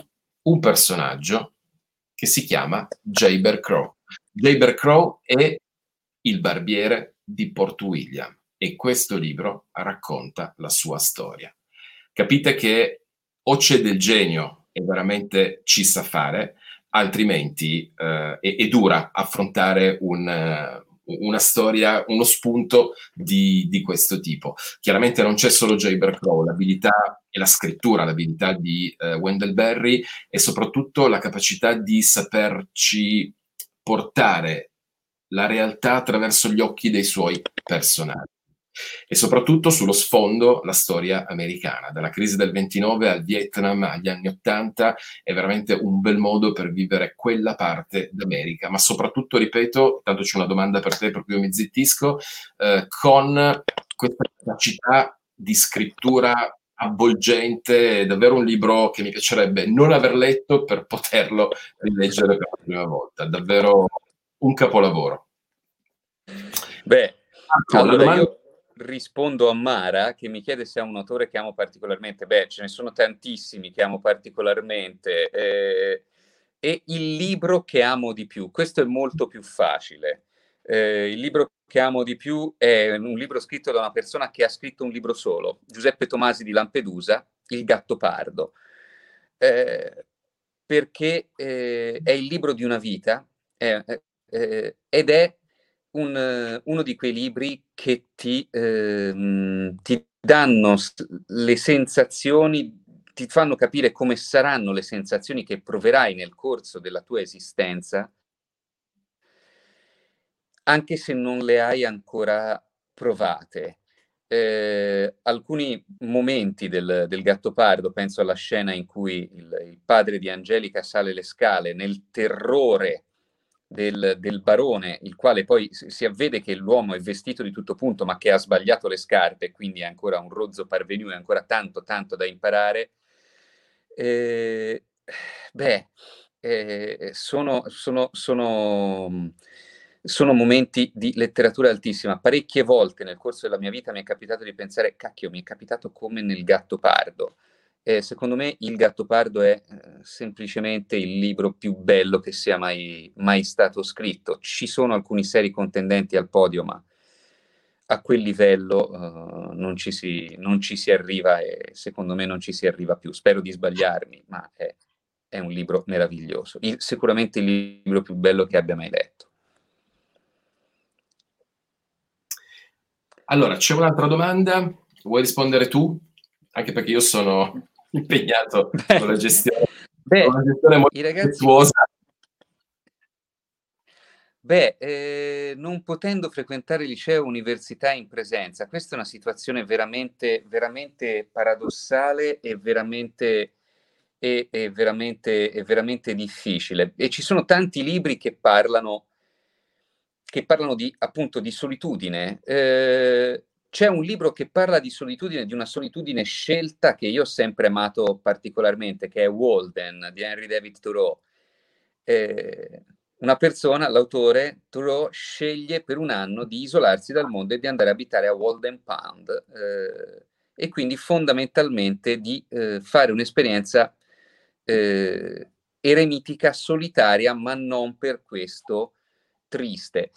Speaker 6: un personaggio che si chiama Jaber Crow. Jaber Crow è il barbiere di Port William e questo libro racconta la sua storia. Capite che o c'è del genio e veramente ci sa fare, altrimenti eh, è, è, dura affrontare un, una storia, uno spunto di, di, questo tipo. Chiaramente non c'è solo Jaber Crow, l'abilità e la scrittura, l'abilità di uh, Wendell Berry e soprattutto la capacità di saperci portare la realtà attraverso gli occhi dei suoi personaggi e soprattutto sullo sfondo la storia americana, dalla crisi del 29 al Vietnam agli anni 80 è veramente un bel modo per vivere quella parte d'America, ma soprattutto, ripeto, tanto c'è una domanda per te, proprio mi zittisco, eh, con questa capacità di scrittura avvolgente, è davvero un libro che mi piacerebbe non aver letto per poterlo rileggere per la prima volta, davvero un capolavoro.
Speaker 5: Beh, allora domanda... io rispondo a Mara che mi chiede se è un autore che amo particolarmente. Beh, ce ne sono tantissimi che amo particolarmente. Eh, e il libro che amo di più, questo è molto più facile. Eh, il libro che amo di più è un libro scritto da una persona che ha scritto un libro solo, Giuseppe Tomasi di Lampedusa, Il gatto pardo, eh, perché eh, è il libro di una vita ed è un, uno di quei libri che ti, eh, ti danno le sensazioni, ti fanno capire come saranno le sensazioni che proverai nel corso della tua esistenza, anche se non le hai ancora provate. Eh, alcuni momenti del, del Gattopardo, penso alla scena in cui il, il padre di Angelica sale le scale nel terrore del, del, barone, il quale poi si avvede che l'uomo è vestito di tutto punto, ma che ha sbagliato le scarpe, quindi è ancora un rozzo parvenu, è ancora tanto, tanto da imparare. Eh, beh, eh, sono, sono, sono, sono momenti di letteratura altissima. Parecchie volte nel corso della mia vita mi è capitato di pensare, cacchio, mi è capitato come nel gatto pardo. Eh, secondo me Il Gattopardo è eh, semplicemente il libro più bello che sia mai, mai, stato scritto. Ci sono alcuni seri contendenti al podio, ma a quel livello uh, non, ci si, non, ci si, arriva e secondo me non ci si arriva più. Spero di sbagliarmi, ma è, è un libro meraviglioso. Il, sicuramente il libro più bello che abbia mai letto.
Speaker 6: Allora, c'è un'altra domanda. Vuoi rispondere tu? Anche perché io sono impegnato beh, con la gestione, beh, con la gestione molto ragazzi.
Speaker 5: Beh, eh, non potendo frequentare liceo e università in presenza, questa è una situazione veramente, veramente paradossale e veramente, e, e veramente, e veramente difficile. E ci sono tanti libri che parlano, che parlano di, appunto di solitudine. Eh, c'è un libro che parla di solitudine, di una solitudine scelta che io ho sempre amato particolarmente, che è Walden di Henry David Thoreau. Eh, una persona, l'autore Thoreau, sceglie per un anno di isolarsi dal mondo e di andare a abitare a Walden Pound eh, e quindi fondamentalmente di eh, fare un'esperienza eh, eremitica solitaria, ma non per questo triste.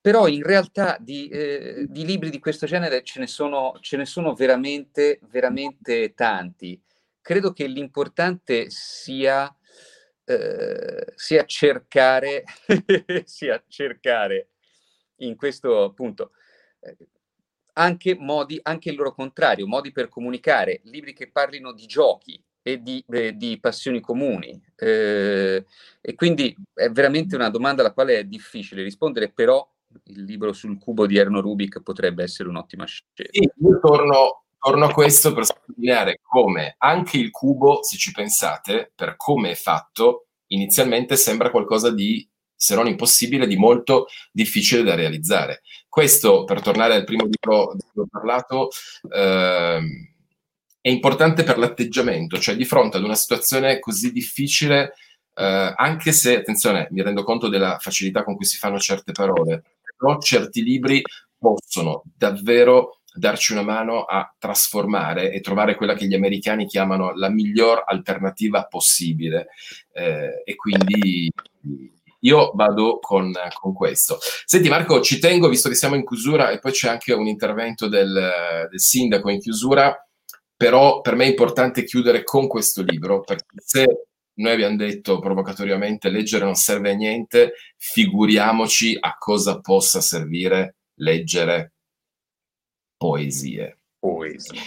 Speaker 5: Però in realtà di, eh, di, libri di questo genere ce ne sono, ce ne sono veramente, veramente tanti. Credo che l'importante sia, eh, sia cercare, sia cercare in questo appunto eh, anche modi, anche il loro contrario, modi per comunicare, libri che parlino di giochi, e di, eh, di passioni comuni. Eh, e quindi è veramente una domanda alla quale è difficile rispondere, però il libro sul cubo di Erno Rubik potrebbe essere un'ottima scelta.
Speaker 6: Sì, io torno, torno a questo per sottolineare come anche il cubo, se ci pensate, per come è fatto, inizialmente sembra qualcosa di, se non impossibile, di molto difficile da realizzare. Questo, per tornare al primo libro di cui ho parlato, ehm, è importante per l'atteggiamento, cioè di fronte ad una situazione così difficile, eh, anche se, attenzione, mi rendo conto della facilità con cui si fanno certe parole, però certi libri possono davvero darci una mano a trasformare e trovare quella che gli americani chiamano la miglior alternativa possibile. Eh, e quindi io vado con, con, questo. Senti Marco, ci tengo, visto che siamo in chiusura e poi c'è anche un intervento del, del sindaco in chiusura, però per me è importante chiudere con questo libro, perché se noi abbiamo detto provocatoriamente leggere non serve a niente, figuriamoci a cosa possa servire leggere poesie.
Speaker 5: Poesie.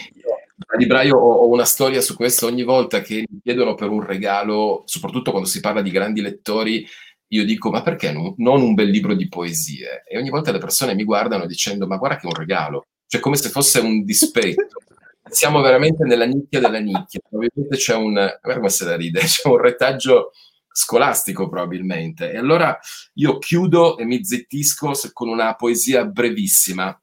Speaker 6: A libraio ho, una storia su questo, ogni volta che mi chiedono per un regalo, soprattutto quando si parla di grandi lettori, io dico ma perché non, non un bel libro di poesie? E ogni volta le persone mi guardano dicendo ma guarda che è un regalo, cioè come se fosse un dispetto siamo veramente nella nicchia della nicchia. Probabilmente c'è un, come se la ride, c'è un retaggio scolastico probabilmente. E allora io chiudo e mi zittisco con una poesia brevissima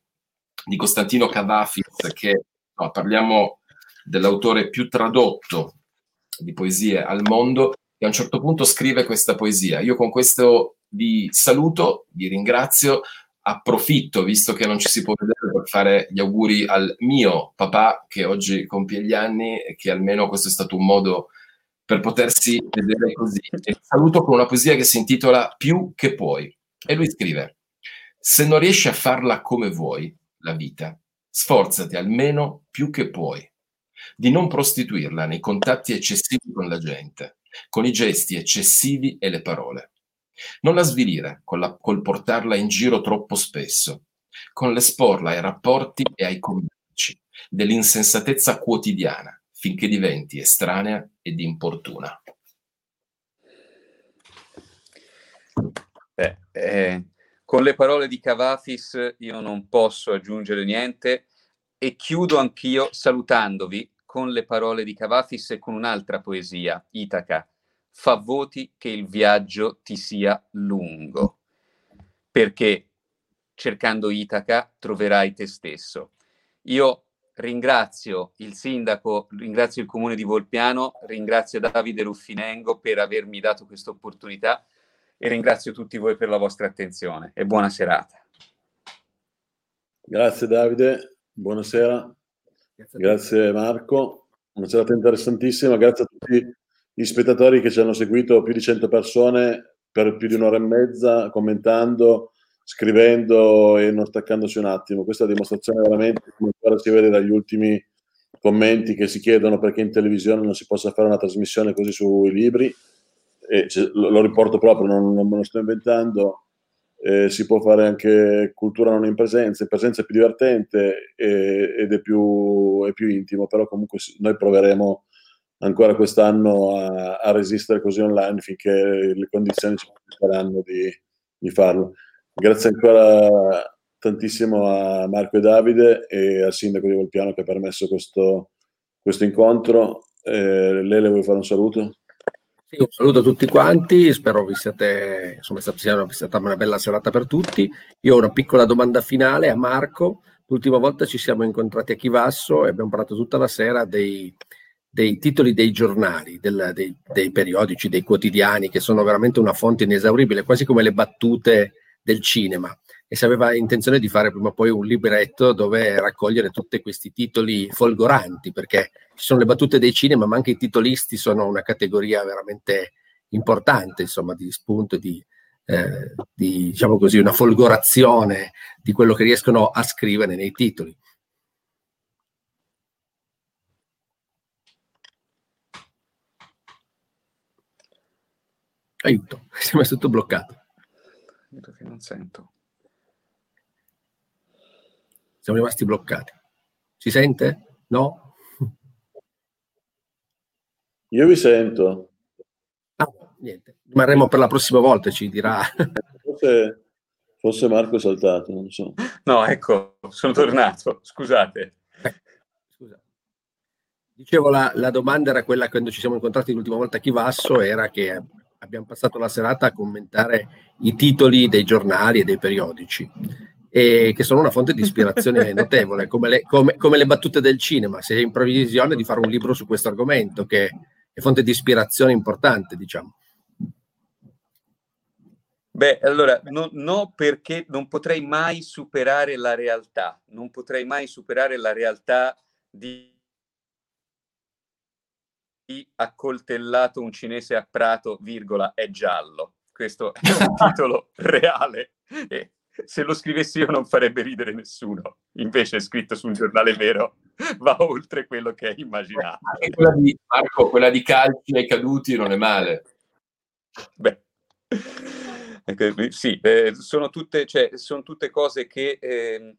Speaker 6: di Costantino Cavafis, che no, parliamo dell'autore più tradotto di poesie al mondo, e a un certo punto scrive questa poesia. Io con questo vi saluto, vi ringrazio, approfitto, visto che non ci si può vedere, per fare gli auguri al mio papà che oggi compie gli anni e che almeno questo è stato un modo per potersi vedere così. E saluto con una poesia che si intitola Più che puoi. E lui scrive, se non riesci a farla come vuoi, la vita, sforzati almeno più che puoi di non prostituirla nei contatti eccessivi con la gente, con i gesti eccessivi e le parole. Non la svilire la, col portarla in giro troppo spesso, con l'esporla ai rapporti e ai commerci dell'insensatezza quotidiana finché diventi estranea ed importuna.
Speaker 5: Beh, eh, con le parole di Cavafis io non posso aggiungere niente e chiudo anch'io salutandovi con le parole di Cavafis e con un'altra poesia, Itaca, fa voti che il viaggio ti sia lungo, perché cercando Itaca troverai te stesso. Io ringrazio il sindaco, ringrazio il comune di Volpiano, ringrazio Davide Ruffinengo per avermi dato questa opportunità e ringrazio tutti voi per la vostra attenzione e buona serata.
Speaker 1: Grazie Davide, buonasera. Grazie Marco, una serata interessantissima, grazie a tutti gli spettatori che ci hanno seguito, più di 100 persone per più di un'ora e mezza, commentando, scrivendo e non staccandosi un attimo. Questa dimostrazione veramente, come ancora si vede dagli ultimi commenti che si chiedono perché in televisione non si possa fare una trasmissione così sui libri. E lo, lo riporto proprio, non, non me lo sto inventando. Eh, si può fare anche cultura non in presenza, in presenza è più divertente e, ed è più, è più intimo, però comunque noi proveremo ancora quest'anno a, a, resistere così online finché le condizioni ci permetteranno di, di, farlo. Grazie ancora tantissimo a Marco e Davide e al sindaco di Volpiano che ha permesso questo, questo incontro. Eh, Lele, vuoi fare un saluto?
Speaker 3: Sì, un saluto a tutti quanti, spero vi siate, insomma, sia stata una bella serata per tutti. Io ho una piccola domanda finale a Marco. L'ultima volta ci siamo incontrati a Chivasso e abbiamo parlato tutta la sera dei, dei titoli dei giornali, del, dei, dei, periodici, dei quotidiani, che sono veramente una fonte inesauribile, quasi come le battute del cinema. E se aveva intenzione di fare prima o poi un libretto dove raccogliere tutti questi titoli folgoranti, perché ci sono le battute dei cinema, ma anche i titolisti sono una categoria veramente importante, insomma, di spunto, di, eh, di diciamo così, una folgorazione di quello che riescono a scrivere nei titoli. Aiuto, si è messo tutto bloccato.
Speaker 5: Perché non sento.
Speaker 3: Siamo rimasti bloccati. Si sente? No?
Speaker 1: Io vi sento.
Speaker 3: Ah, niente. Rimarremo per la prossima volta, ci dirà.
Speaker 1: Forse, forse Marco è saltato, non so.
Speaker 5: No, ecco, sono tornato, scusate.
Speaker 3: Scusa. Dicevo, la, la domanda era quella quando ci siamo incontrati l'ultima volta a Chivasso, era che abbiamo passato la serata a commentare i titoli dei giornali e dei periodici, e che sono una fonte di ispirazione notevole, come le, come, come le battute del cinema. Se è in previsione di fare un libro su questo argomento, che è fonte di ispirazione importante, diciamo.
Speaker 5: Beh, allora, no, no, perché non potrei mai superare la realtà, non potrei mai superare la realtà di accoltellato un cinese a Prato, virgola, è giallo. Questo è un titolo reale. E, se lo scrivessi io non farebbe ridere nessuno. Invece è scritto su un giornale vero, va oltre quello che è immaginato.
Speaker 6: Quella di, Marco, quella di calci ai caduti non è male.
Speaker 5: Beh, sì, eh, sono, tutte, cioè, sono tutte cose che, eh,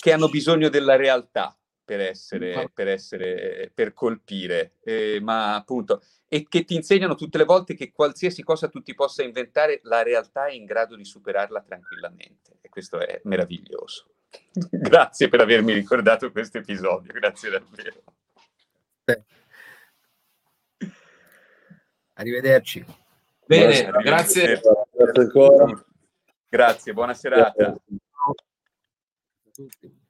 Speaker 5: che hanno bisogno della realtà per essere, per, essere, per colpire, eh, ma appunto, e che ti insegnano tutte le volte che qualsiasi cosa tu ti possa inventare, la realtà è in grado di superarla tranquillamente. E questo è meraviglioso. grazie per avermi ricordato questo episodio, grazie davvero.
Speaker 3: Arrivederci.
Speaker 6: Bene, grazie.
Speaker 1: Grazie ancora.
Speaker 5: Grazie, buona serata.
Speaker 3: Tutti.